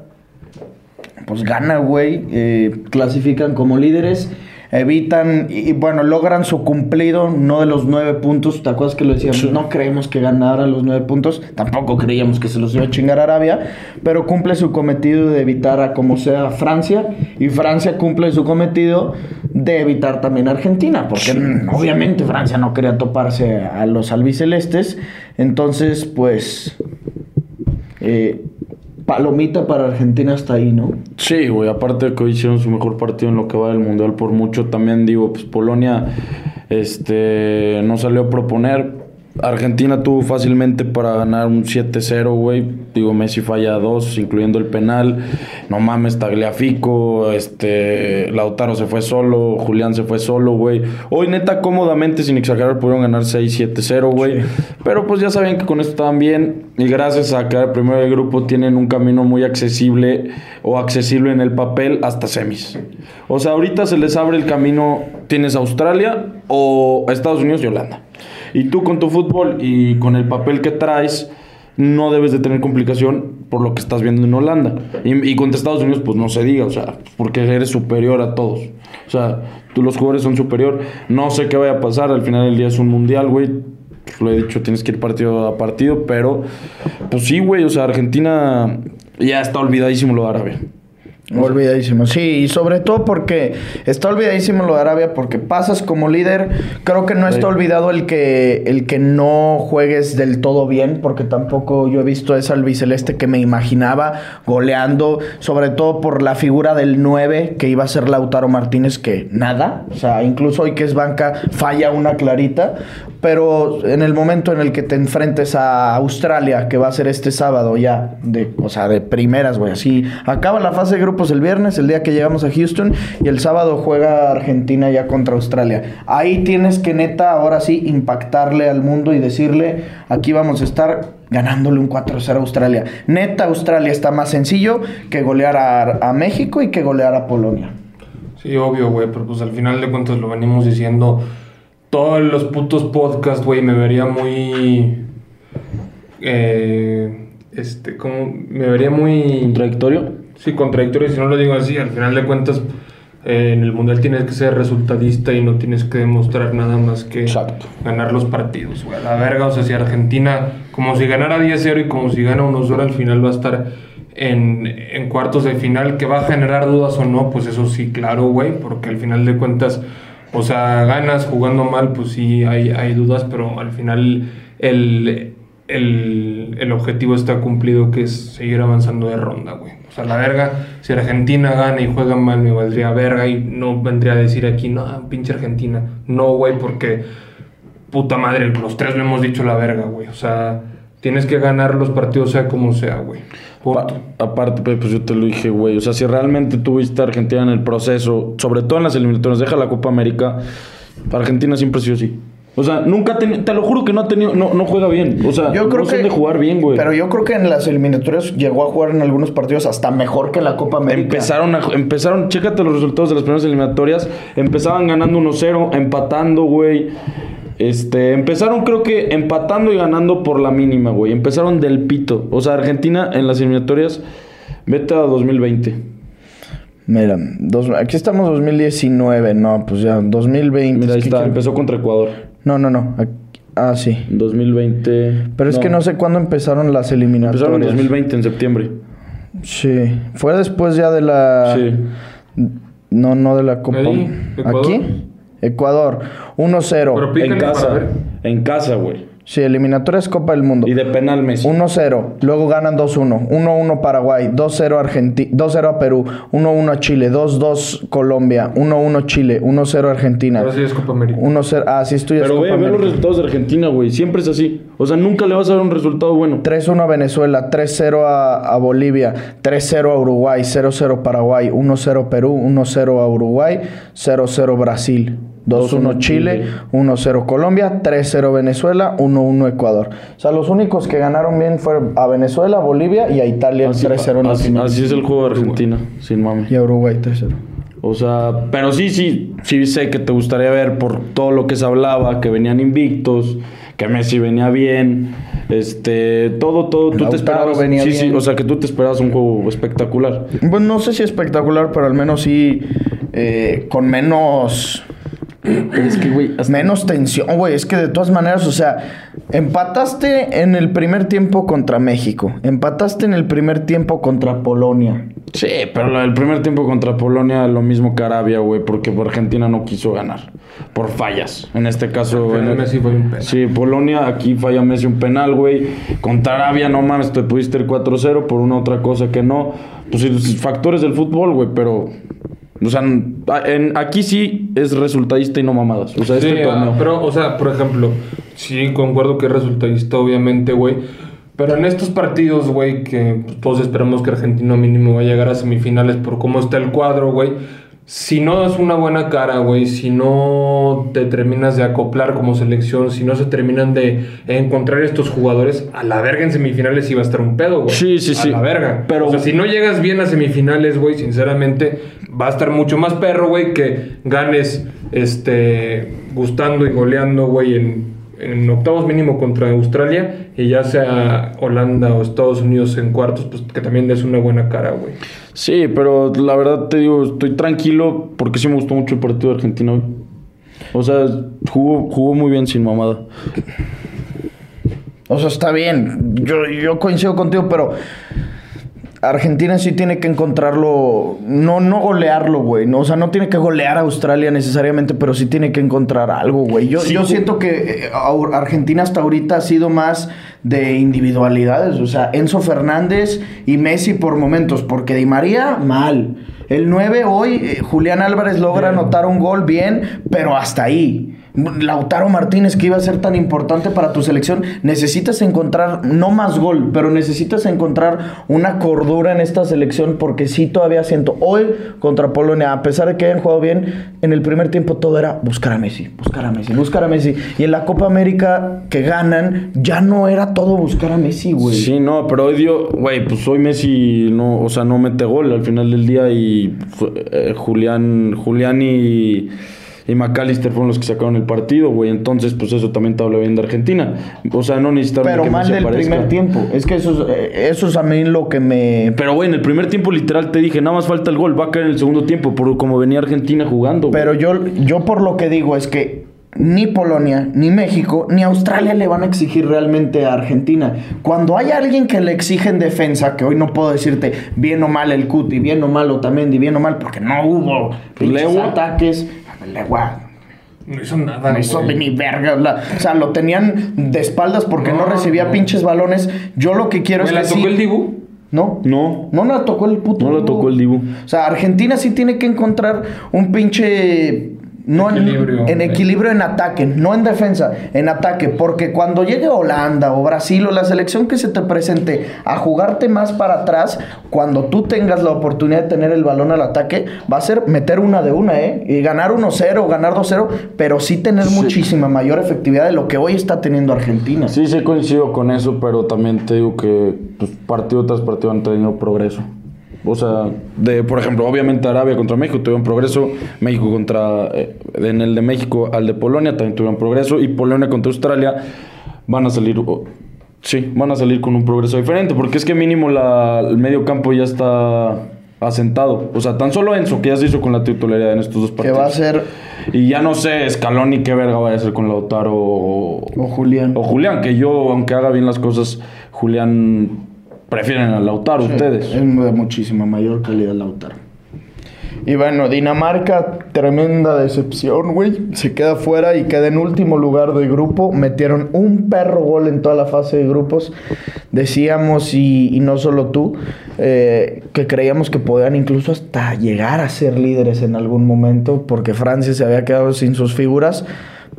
pues gana, güey. Eh, clasifican como líderes. Evitan y, bueno, logran su cumplido, no de los nueve puntos. ¿Te acuerdas que lo decíamos? No creemos que ganara los nueve puntos. Tampoco creíamos que se los iba a chingar Arabia. Pero cumple su cometido de evitar a como sea Francia. Y Francia cumple su cometido de evitar también a Argentina. Porque mm, obviamente Francia no quería toparse a los albicelestes. Entonces, pues. eh, palomita para Argentina hasta ahí, ¿no? Sí, güey, aparte de que hoy hicieron su mejor partido en lo que va del Mundial por mucho, también digo, pues Polonia este, no salió a proponer. Argentina tuvo fácilmente para ganar un 7-0, güey. Digo, Messi falla dos, incluyendo el penal. No mames, Tagliafico, este, Lautaro se fue solo, Julián se fue solo, güey. Hoy, neta, cómodamente, sin exagerar, pudieron ganar 6-7-0, güey. Pero pues ya sabían que con esto estaban bien. Y gracias a quedar primero del grupo, tienen un camino muy accesible o accesible en el papel hasta semis. O sea, ahorita se les abre el camino. Tienes Australia o Estados Unidos y Holanda. Y tú con tu fútbol y con el papel que traes, no debes de tener complicación por lo que estás viendo en Holanda. Y, y contra Estados Unidos, pues no se diga, o sea, porque eres superior a todos. O sea, tú los jugadores son superior. No sé qué vaya a pasar, al final del día es un mundial, güey. Lo he dicho, tienes que ir partido a partido, pero pues sí, güey, o sea, Argentina ya está olvidadísimo lo Arabia. Olvidadísimo, sí, y sobre todo porque está olvidadísimo lo de Arabia porque pasas como líder, creo que no está olvidado el que el que no juegues del todo bien, porque tampoco yo he visto ese albiceleste que me imaginaba goleando, sobre todo por la figura del 9 que iba a ser Lautaro Martínez que nada, o sea, incluso hoy que es banca falla una clarita, pero en el momento en el que te enfrentes a Australia, que va a ser este sábado ya, de, o sea, de primeras, güey, así, acaba la fase de grupos el viernes, el día que llegamos a Houston, y el sábado juega Argentina ya contra Australia. Ahí tienes que neta, ahora sí, impactarle al mundo y decirle, aquí vamos a estar ganándole un 4-0 a Australia. Neta, Australia está más sencillo que golear a, a México y que golear a Polonia. Sí, obvio, güey, pero pues al final de cuentas lo venimos diciendo. Todos los putos podcasts, güey, me vería muy. Eh, este, como. Me vería muy. ¿Contradictorio? Sí, contradictorio. Si no lo digo así, al final de cuentas, eh, en el mundial tienes que ser resultadista y no tienes que demostrar nada más que Exacto. ganar los partidos, güey. A la verga, o sea, si Argentina, como si ganara 10-0 y como si gana 1-0, al final va a estar en, en cuartos de final, que va a generar dudas o no, pues eso sí, claro, güey, porque al final de cuentas, o sea, ganas jugando mal, pues sí, hay, hay dudas, pero al final el, el, el objetivo está cumplido, que es seguir avanzando de ronda, güey. O sea, la verga, si Argentina gana y juega mal, me valdría verga y no vendría a decir aquí, no, pinche Argentina. No, güey, porque puta madre, los tres lo hemos dicho la verga, güey. O sea, tienes que ganar los partidos sea como sea, güey. Aparte, pues yo te lo dije, güey. O sea, si realmente tuviste a Argentina en el proceso, sobre todo en las eliminatorias, deja la Copa América, Argentina siempre ha sido así. O sea, nunca ha tenido, te lo juro que no ha tenido, no, no juega bien. O sea, Yo creo no que de jugar bien, güey. Pero yo creo que en las eliminatorias llegó a jugar en algunos partidos hasta mejor que la Copa América. Empezaron, a, empezaron, chécate los resultados de las primeras eliminatorias. Empezaban ganando 1-0, empatando, güey. Este, empezaron creo que empatando y ganando por la mínima, güey. Empezaron del pito. O sea, Argentina en las eliminatorias, vete a 2020. Mira, dos- aquí estamos 2019, no, pues ya, 2020. Mira, ahí es que está, quiero- empezó contra Ecuador. No, no, no. aquí- Ah, sí. 2020. Pero es que no sé cuándo empezaron las eliminatorias. Empezaron en 2020, en septiembre. Sí. Fue después ya de la. Sí. No, no de la Copa. Ahí, Ecuador. ¿Aquí? Ecuador. 1-0. Pero En casa. En casa, güey. Sí, eliminatorias Copa del Mundo. Y de penal Messi. 1-0, luego ganan 2-1, 1-1 Paraguay, 2-0 Argentina, 2-0 a Perú, 1-1 a Chile, 2-2 Colombia, 1-1 Chile, 1-0 Argentina. Ahora sí es Copa América. 1-0, ah, sí, esto ya es Pero Copa ve, ve los resultados de Argentina, güey. Siempre es así. O sea, nunca le vas a dar un resultado bueno. 3-1 a Venezuela, 3-0 a, a Bolivia, 3-0 a Uruguay, 0-0 Paraguay, 1-0 Perú, 1-0 a Uruguay, 0-0 Brasil, 2-1 Chile, 1-0 Colombia, 3-0 Venezuela, 1-1 Ecuador. O sea, los únicos que ganaron bien fueron a Venezuela, Bolivia y a Italia 3-0 en así, así es el juego de Argentina, sin mame. Y a Uruguay 3-0. O sea, pero sí, sí, sí sé que te gustaría ver por todo lo que se hablaba, que venían invictos, que Messi venía bien, este, todo, todo, tú te esperabas, venía sí, sí, bien. o sea, que tú te esperabas un juego espectacular. Pues no sé si espectacular, pero al menos sí eh, con menos... Es que, güey, Menos tensión, güey. Es que de todas maneras, o sea, empataste en el primer tiempo contra México. Empataste en el primer tiempo contra Polonia. Sí, pero del primer tiempo contra Polonia, lo mismo que Arabia, güey, porque Argentina no quiso ganar. Por fallas. En este caso. El- Messi fue un penal. Sí, Polonia, aquí falla Messi un penal, güey. Contra Arabia, no mames, te pudiste ir 4-0 por una otra cosa que no. Pues sí, los factores del fútbol, güey, pero. O sea, en- aquí sí es resultadista y no mamadas. O sea, Sí, este ah, torneo. pero, o sea, por ejemplo, sí concuerdo que es resultadista, obviamente, güey. Pero en estos partidos, güey, que todos esperamos que Argentina mínimo va a llegar a semifinales por cómo está el cuadro, güey. Si no das una buena cara, güey, si no te terminas de acoplar como selección, si no se terminan de encontrar estos jugadores, a la verga en semifinales iba a estar un pedo, güey. Sí, sí, a sí. la verga. Pero- o sea, si no llegas bien a semifinales, güey, sinceramente, va a estar mucho más perro, güey, que ganes, este, gustando y goleando, güey, en, en octavos mínimo contra Australia y ya sea Holanda o Estados Unidos en cuartos, pues que también des una buena cara, güey. Sí, pero la verdad te digo, estoy tranquilo porque sí me gustó mucho el partido de Argentina hoy. O sea, jugó, jugó muy bien sin mamada. O sea, está bien. Yo, yo coincido contigo, pero Argentina sí tiene que encontrarlo. No, no golearlo, güey. No, o sea, no tiene que golear a Australia necesariamente, pero sí tiene que encontrar algo, güey. Yo, Sí, yo siento que eh, Argentina hasta ahorita ha sido más de individualidades. O sea, Enzo Fernández y Messi por momentos, porque Di María, mal. El 9 hoy, eh, Julián Álvarez logra anotar un gol bien, pero hasta ahí. Lautaro Martínez, que iba a ser tan importante para tu selección, necesitas encontrar, no más gol, pero necesitas encontrar una cordura en esta selección porque sí todavía siento, hoy contra Polonia, a pesar de que hayan jugado bien, en el primer tiempo todo era buscar a Messi, buscar a Messi, buscar a Messi. Y en la Copa América que ganan, ya no era todo buscar a Messi, güey. Sí, no, pero hoy dio, güey, pues hoy Messi no, o sea, no mete gol al final del día y eh, Julián, Julián y, y McAllister fueron los que sacaron el partido, güey. Entonces, pues eso también te habla bien de Argentina. O sea, no necesitaron Pero que mal del primer tiempo. Es que eso es, eh, eso es a mí lo que me... Pero, güey, en el primer tiempo literal te dije, nada más falta el gol, va a caer en el segundo tiempo, por como venía Argentina jugando. güey. Pero yo, yo por lo que digo es que ni Polonia, ni México, ni Australia le van a exigir realmente a Argentina. Cuando hay alguien que le exige en defensa, que hoy no puedo decirte bien o mal el Cuti, bien o mal Otamendi, bien o mal, porque no hubo pinches Ataques. Lewa, No hizo nada, no hizo ni verga. la- o sea, lo tenían de espaldas porque no, No, recibía no. pinches balones. Yo lo que quiero ¿Me es la que tocó sí- el Dibu? No. No. No la tocó el puto. No la tocó el Dibu. O sea, Argentina sí tiene que encontrar un pinche. No en- Equilibrio. en, equilibrio en ataque, no en defensa, en ataque. Porque cuando llegue Holanda o Brasil o la selección que se te presente a jugarte más para atrás, cuando tú tengas la oportunidad de tener el balón al ataque, va a ser meter una de una, ¿eh? Y ganar 1-0, ganar 2-0, pero sí tener muchísima mayor efectividad de lo que hoy está teniendo Argentina. Sí, sí coincido con eso, pero también te digo que pues, partido tras partido han tenido progreso. O sea, de, por ejemplo, obviamente Arabia contra México tuvieron progreso, México contra, eh, en el de México al de Polonia también tuvieron progreso y Polonia contra Australia van a salir, oh, sí, van a salir con un progreso diferente, porque es que mínimo la, el medio campo ya está asentado. O sea, tan solo Enzo, que ya se hizo con la titularidad en estos dos Que partidos. va a ser Y ya no sé, Scaloni qué verga vaya a hacer con Lautaro o, o Julián. o Julián, que yo, aunque haga bien las cosas, Julián prefieren a Lautaro ustedes. Es de muchísima mayor calidad Lautaro. Y bueno, Dinamarca, tremenda decepción, güey. Se queda fuera y queda en último lugar de grupo. Metieron un perro gol en toda la fase de grupos. Decíamos, y, y no solo tú, eh, que creíamos que podían incluso hasta llegar a ser líderes en algún momento, porque Francia se había quedado sin sus figuras.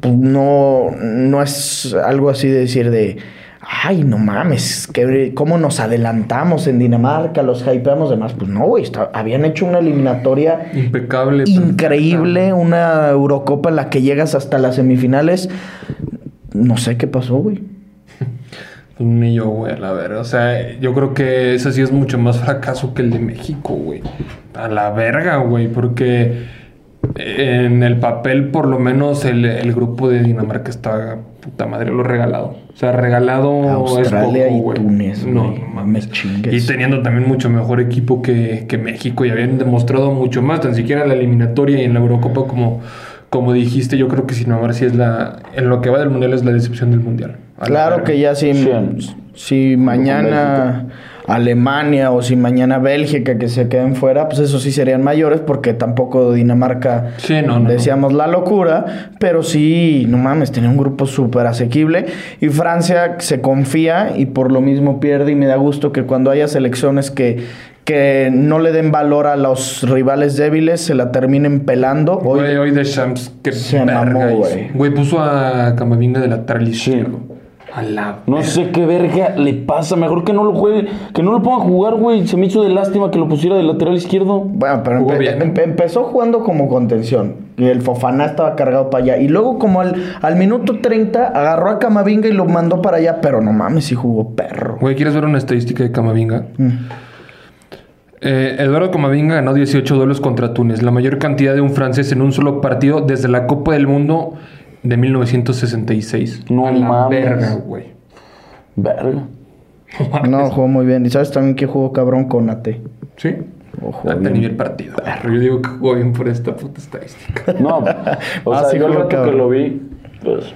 Pues no, no es algo así de decir de ay, no mames, que, ¿cómo nos adelantamos en Dinamarca? Los hypeamos demás. Pues no, güey, habían hecho una eliminatoria Impecable. increíble, una Eurocopa en la que llegas hasta las semifinales. No sé qué pasó, güey. *laughs* Ni yo, güey, la verga. O sea, yo creo que ese sí es mucho más fracaso que el de México, güey. A la verga, güey, porque en el papel, por lo menos, el, el grupo de Dinamarca está puta madre, lo regalado. O sea, regalado Australia es poco, y güey. Túnez, No, no mames. Me chingues. Y teniendo también mucho mejor equipo que, que México y habían demostrado mucho más, tan siquiera en la eliminatoria y en la Eurocopa, como, como dijiste, yo creo que Dinamarca sí es la. En lo que va del mundial es la decepción del mundial. Claro que ya si, Sí. si mañana Alemania o si mañana Bélgica que se queden fuera, pues eso sí serían mayores porque tampoco Dinamarca Sí, no, no, no. decíamos la locura, pero sí, no mames, tenía un grupo súper asequible y Francia se confía y por lo mismo pierde y me da gusto que cuando haya selecciones que que no le den valor a los rivales débiles, se la terminen pelando. Hoy, Güey, hoy de Shams, que Se mamó, güey. Güey, puso a Camavinga de lateral izquierdo. A la No sé qué verga le pasa. Mejor que no lo juegue, que no lo ponga a jugar, güey. Se me hizo de lástima que lo pusiera de lateral izquierdo. Bueno, pero Jugó empe- bien. empe- empezó jugando como contención. Y el Fofana estaba cargado para allá. Y luego, como al, al minuto 30, agarró a Camavinga y lo mandó para allá. Pero no mames, si jugó perro. Güey, ¿quieres ver una estadística de Camavinga? Mm. Eh, Eduardo Camavinga ganó 18 duelos contra Túnez, la mayor cantidad de un francés en un solo partido desde la Copa del Mundo de 1966. No A la mames. verga, güey. Verga. No, jugó muy bien. ¿Y sabes también que jugó cabrón con AT? ¿Sí? Ojo, Ha bien. tenido el partido. Yo digo que jugó bien por esta puta estadística. No, *laughs* o Ah, sea, sí, yo el rato que lo vi, pues.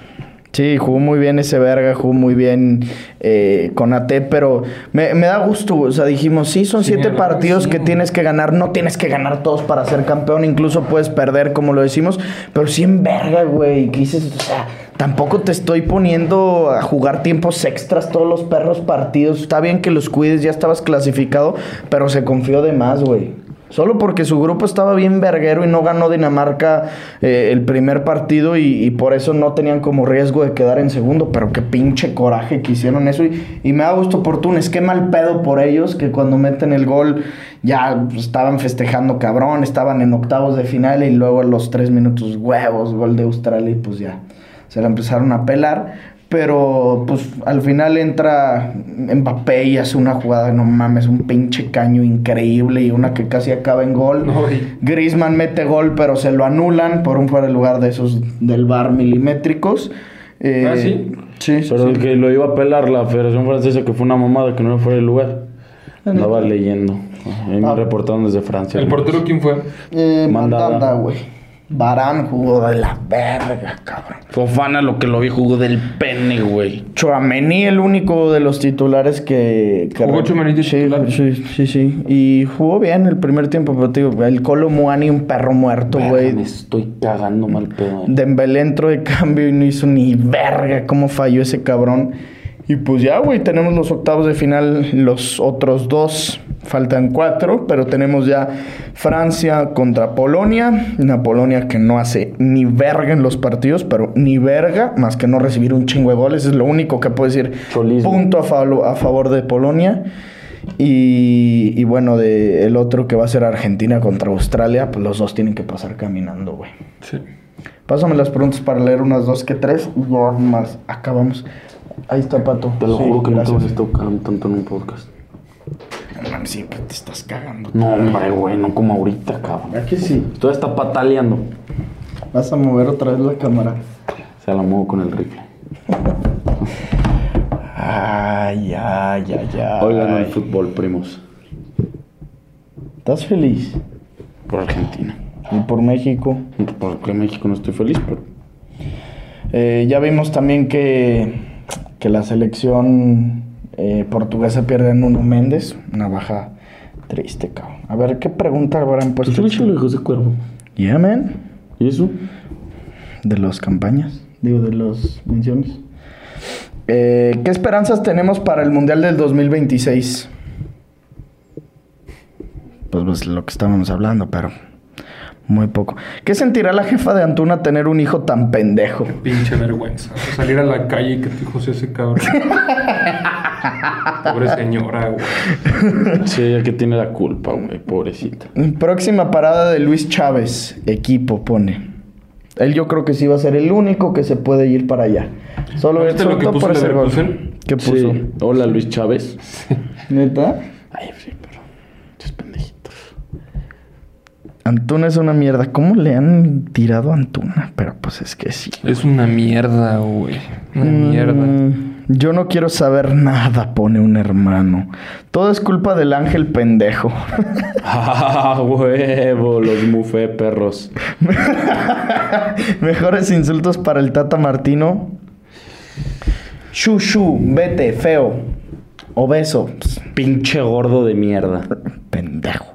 Sí, jugó muy bien ese verga, jugó muy bien eh, con AT, pero me, me da gusto, o sea, dijimos, sí, son Sí, siete partidos Sí. que tienes que ganar, no tienes que ganar todos para ser campeón, incluso puedes perder, como lo decimos, pero sí en verga, güey, que dices, o sea, tampoco te estoy poniendo a jugar tiempos extras todos los perros partidos, está bien que los cuides, ya estabas clasificado, pero se confió de más, güey. Solo porque su grupo estaba bien verguero y no ganó Dinamarca eh, el primer partido y, por eso no tenían como riesgo de quedar en segundo. Pero qué pinche coraje que hicieron eso. Y, me da gusto por Túnez. Qué mal pedo por ellos que cuando meten el gol ya estaban festejando cabrón. Estaban en octavos de final y luego a los tres minutos huevos, gol de Australia y pues ya se la empezaron a pelar. Pero pues al final entra Mbappé y hace una jugada, no mames, un pinche caño increíble y una que casi acaba en gol. No, y- Griezmann mete gol, pero se lo anulan por un fuera de lugar de esos del bar milimétricos. Eh, ¿Ah, sí? Sí, sí, Pero sí. el que lo iba a pelar la Federación Francesa, que fue una mamada que no fuera el lugar. Andaba leyendo. Ahí me Ah. reportaron desde Francia. ¿El portero quién fue? Eh, Mandanda. Mandanda, güey. Barán jugó de la verga, cabrón. Fofana, lo que lo vi, jugó del pene, güey. Chouameni, el único de los titulares que... que ¿Jugó Tchouaméni de sí, titular? Sí, sí, sí. Y jugó bien el primer tiempo, pero te digo, el Colo Muani, un perro muerto, Verga, güey. Me estoy cagando mal pedo. eh. Dembélé entró de cambio y no hizo ni verga cómo falló ese cabrón. Y pues ya, güey, tenemos los octavos de final, los otros dos, faltan cuatro, pero tenemos ya Francia contra Polonia, una Polonia que no hace ni verga en los partidos, pero ni verga, más que no recibir un chingo de goles, es lo único que puedo decir. Punto a, falo- a favor de Polonia. Y, y bueno, de el otro que va a ser Argentina contra Australia, pues los dos tienen que pasar caminando, güey. Sí. Pásame las preguntas para leer unas dos que tres. y ya más acabamos. Ahí está, Pato. Te lo Sí, juro que gracias. hemos estado cagando tanto en un podcast. Mames, siempre te estás cagando. No, hombre, güey, no como ahorita, cabrón. ¿Verdad que sí? Todavía está pataleando. Vas a mover otra vez la cámara. Se la muevo con el rifle. Ay, ay, ay, ay. Hoy ganó el fútbol, primos. ¿Estás feliz? Por Argentina. Y por México. Por México no estoy feliz, pero. Eh, ya vimos también que, que la selección eh, portuguesa pierde en Nuno Méndez. Una baja triste, cabrón. A ver, ¿qué pregunta habrán puesto? Pues yo le José Cuervo. Yeah, man. ¿Y eso? De las campañas. Digo, de las menciones. Eh, ¿Qué esperanzas tenemos para el Mundial del 2026? Pues, pues lo que estábamos hablando, pero muy poco. ¿Qué sentirá la jefa de Antuna tener un hijo tan pendejo? Pinche vergüenza. Salir a la calle y que tu hijo sea ese cabrón. *laughs* *laughs* Pobre señora, güey. Sí, ella que tiene la culpa, güey, pobrecita. Próxima parada de Luis Chávez, equipo pone. Él yo creo que sí va a ser el único que se puede ir para allá. Solo ¿Viste lo que puso por ese gol. Leverkusen? ¿Qué puso? Sí. Hola, Luis Chávez. *laughs* ¿Neta? Ay, sí, pero. Muchos pendejitos. Antuna es una mierda. ¿Cómo le han tirado a Antuna? Pero pues es que sí. Es una mierda, güey. Una mierda. Yo no quiero saber nada, pone un hermano. Todo es culpa del ángel pendejo. *laughs* ¡Ah, huevo! Los mufé perros. *laughs* Mejores insultos para el Tata Martino. Shu, shu, vete, feo. Obeso. Pinche gordo de mierda. pendejo.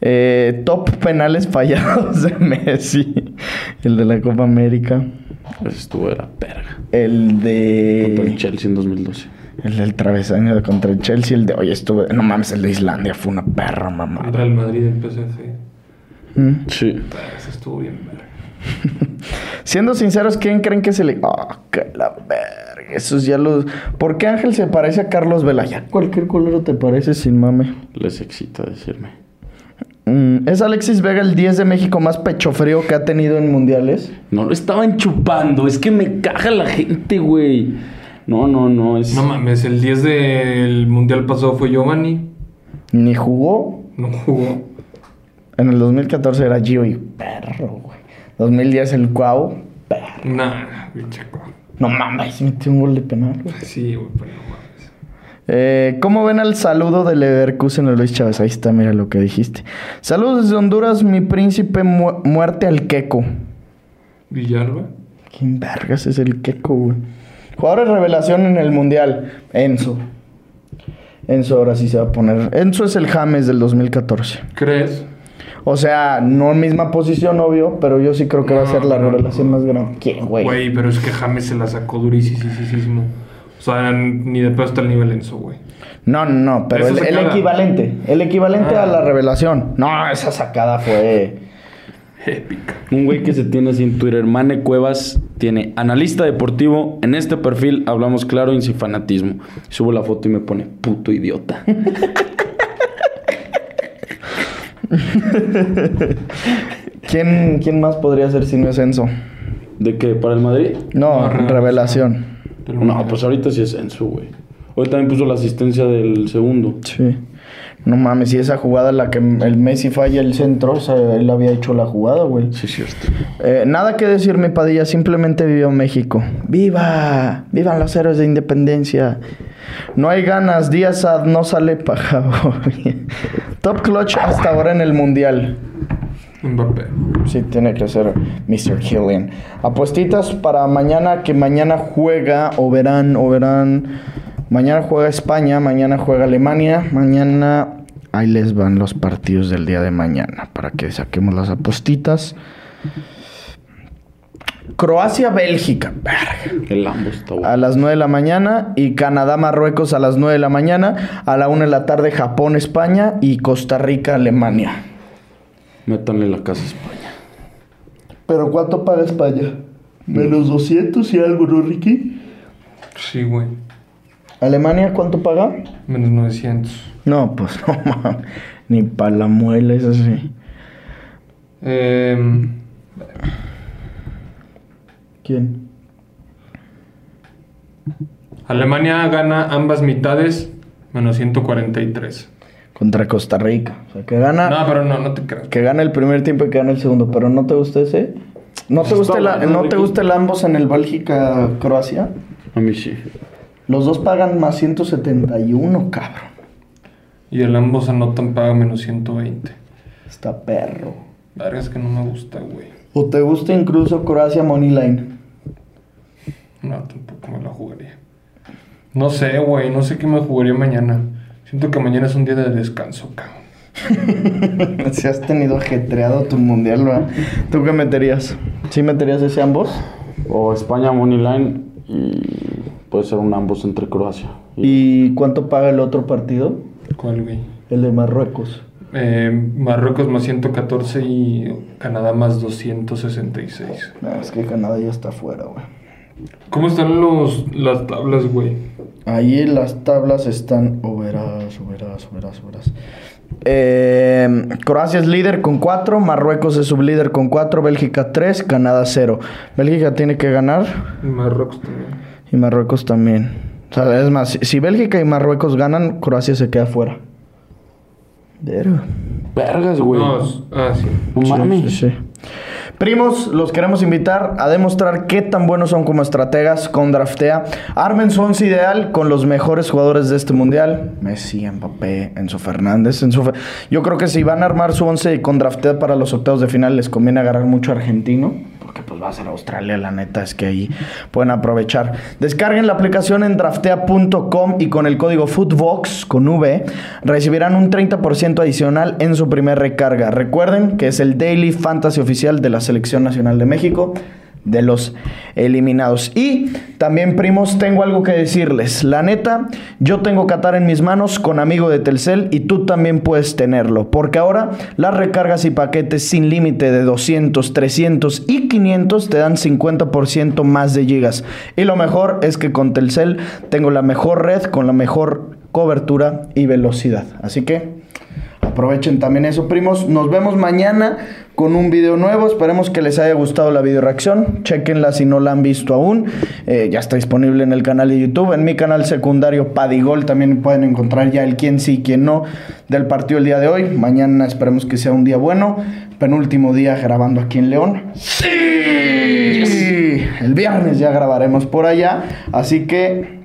Eh, top penales fallados de *laughs* Messi. El de la Copa América. Ese estuvo de la perga. El Contra el de. Chelsea en 2012. El del travesaño de contra el Chelsea. El de. Oye, estuvo. No mames, el de Islandia fue una perra, mamá. Contra el Madrid en PSC. Mm. Sí. Ese estuvo bien, verga. *laughs* Siendo sinceros, ¿quién creen que se le.? ¡Ah, que la verga! Esos ya los. ¿Por qué Ángel se parece a Carlos Vela? Ya cualquier colero te parece sin mame. Les excita decirme. Mm, ¿Es Alexis Vega el 10 de México más pecho frío que ha tenido en mundiales? No lo estaban chupando. Es que me caga la gente, güey. No, no, no. Es... No mames, el 10 del mundial pasado fue Giovanni. Ni jugó. No jugó. En el 2014 era Gio y perro, güey. 2010 el Cuau, perro. Nah, pinche co- No mames, metió un gol de penal, güey. Sí, güey, pero no mames. Eh, ¿Cómo ven al saludo de Leverkusen a Luis Chávez? Ahí está, mira lo que dijiste. Saludos desde Honduras, mi príncipe mu- muerte al queco. Villalba. ¿Quién vergas es el queco, güey? Jugadores revelación en el mundial. Enzo. Enzo ahora sí se va a poner. Enzo es el James del 2014. ¿Crees? O sea, no en misma posición, obvio, pero yo sí creo que va a ser la No, no, revelación más grande. ¿Quién, güey? Güey, pero es que James se la sacó durísimo. O sea, ni de pedo está el nivel Enzo, güey. No, no, no, pero el, el equivalente. El equivalente Ah. a la revelación. No, esa sacada fue. Épica. Un güey que se tiene así en Twitter, Mane Cuevas, tiene analista deportivo. En este perfil hablamos claro y sin fanatismo. Subo la foto y me pone puto idiota. *laughs* ¿Quién, ¿Quién más podría ser si no es Enzo? ¿De qué? ¿Para el Madrid? No, No, revelación. No, mundial. pues ahorita sí es Enzo, güey. Hoy también puso la asistencia del segundo. Sí. No mames, y esa jugada en la que el Messi falla el centro, o sea, él había hecho la jugada, güey. Sí, es cierto. Eh, nada que decir, mi padilla, simplemente vivió México. ¡Viva! ¡Vivan los héroes de independencia! No hay ganas, Díaz Ad no sale paja. *laughs* güey. Top clutch hasta ahora en el mundial. Mbappé. Sí, tiene que ser Mr. Killian. Apuestitas para mañana, que mañana juega, o verán, o verán. Mañana juega España, mañana juega Alemania, mañana. Ahí les van los partidos del día de mañana para que saquemos las apuestitas. Croacia-Bélgica, verga, El ambos está bueno. a las 9 de la mañana y Canadá-Marruecos a las 9 de la mañana, a la 1 de la tarde Japón-España y Costa Rica-Alemania. Métanle la casa a España. ¿Pero cuánto paga España? Menos 200 y algo, ¿no, Ricky? Sí, güey. ¿Alemania cuánto paga? Menos 900. No, pues *laughs* no mames. Ni para la muela, es así. Eh, ¿Quién? Alemania gana ambas mitades. Menos 143. Contra Costa Rica. O sea, que gana. No, pero no, no te creas. Que gana el primer tiempo y que gana el segundo. Pero ¿no te gusta ese? ¿No te gusta, el, ¿no te gusta el ambos en el Bélgica-Croacia? A mí sí. Los dos pagan más 171, cabrón. Y el ambos anotan paga menos 120. Está perro. Verga, es que no me gusta, güey. ¿O te gusta incluso Croacia Moneyline? No, tampoco me la jugaría. No sé, güey. No sé qué me jugaría mañana. Siento que mañana es un día de descanso, cabrón. *laughs* si has tenido ajetreado tu mundial, ¿verdad? ¿Tú qué meterías? ¿Sí meterías ese ambos? O España Moneyline y puede ser un ambos entre Croacia. ¿Y cuánto paga el otro partido? ¿Cuál, güey? El de Marruecos. Eh, Marruecos más 114 y Canadá más 266. No, es que Canadá ya está fuera, güey. ¿Cómo están los, las tablas, güey? Ahí las tablas están. O verás, verás. Eh, Croacia es líder con 4, Marruecos es sublíder con 4, Bélgica 3, Canadá 0. Bélgica tiene que ganar. Y Marruecos también. Y Marruecos también. O sea, es más, si, si Bélgica y Marruecos ganan, Croacia se queda fuera. Verga. Vergas, güey. No, ah, sí. No mames. Sí, sí. Primos, los queremos invitar a demostrar qué tan buenos son como estrategas con Draftea. Armen su once ideal con los mejores jugadores de este mundial. Messi, Mbappé, Enzo Fernández. Enzo Yo creo que si van a armar su once con Draftea para los octavos de final, les conviene agarrar mucho argentino. Pues va a ser Australia, la neta es que ahí pueden aprovechar. Descarguen la aplicación en draftea.com y con el código FOOTVOX con V recibirán un 30% adicional en su primer recarga. Recuerden que es el Daily Fantasy oficial de la Selección Nacional de México de los eliminados. Y también, primos, tengo algo que decirles. La neta, yo tengo Qatar en mis manos con amigo de Telcel y tú también puedes tenerlo. Porque ahora las recargas y paquetes sin límite de 200, 300 y 500 te dan 50% más de gigas. Y lo mejor es que con Telcel tengo la mejor red con la mejor cobertura y velocidad. Así que Aprovechen también eso, primos. Nos vemos mañana con un video nuevo. Esperemos que les haya gustado la video reacción. Chequenla si no la han visto aún. Eh, ya está disponible en el canal de YouTube. En mi canal secundario Padigol también pueden encontrar ya el quién sí, quién no del partido el día de hoy. Mañana esperemos que sea un día bueno. Penúltimo día grabando aquí en León. ¡Sí! El viernes ya grabaremos por allá. Así que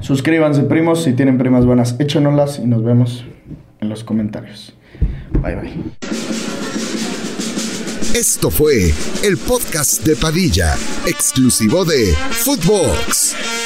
suscríbanse, primos. Si tienen primas buenas, échenoslas y nos vemos en los comentarios. Bye bye. Esto fue el podcast de Padilla, exclusivo de Footbox.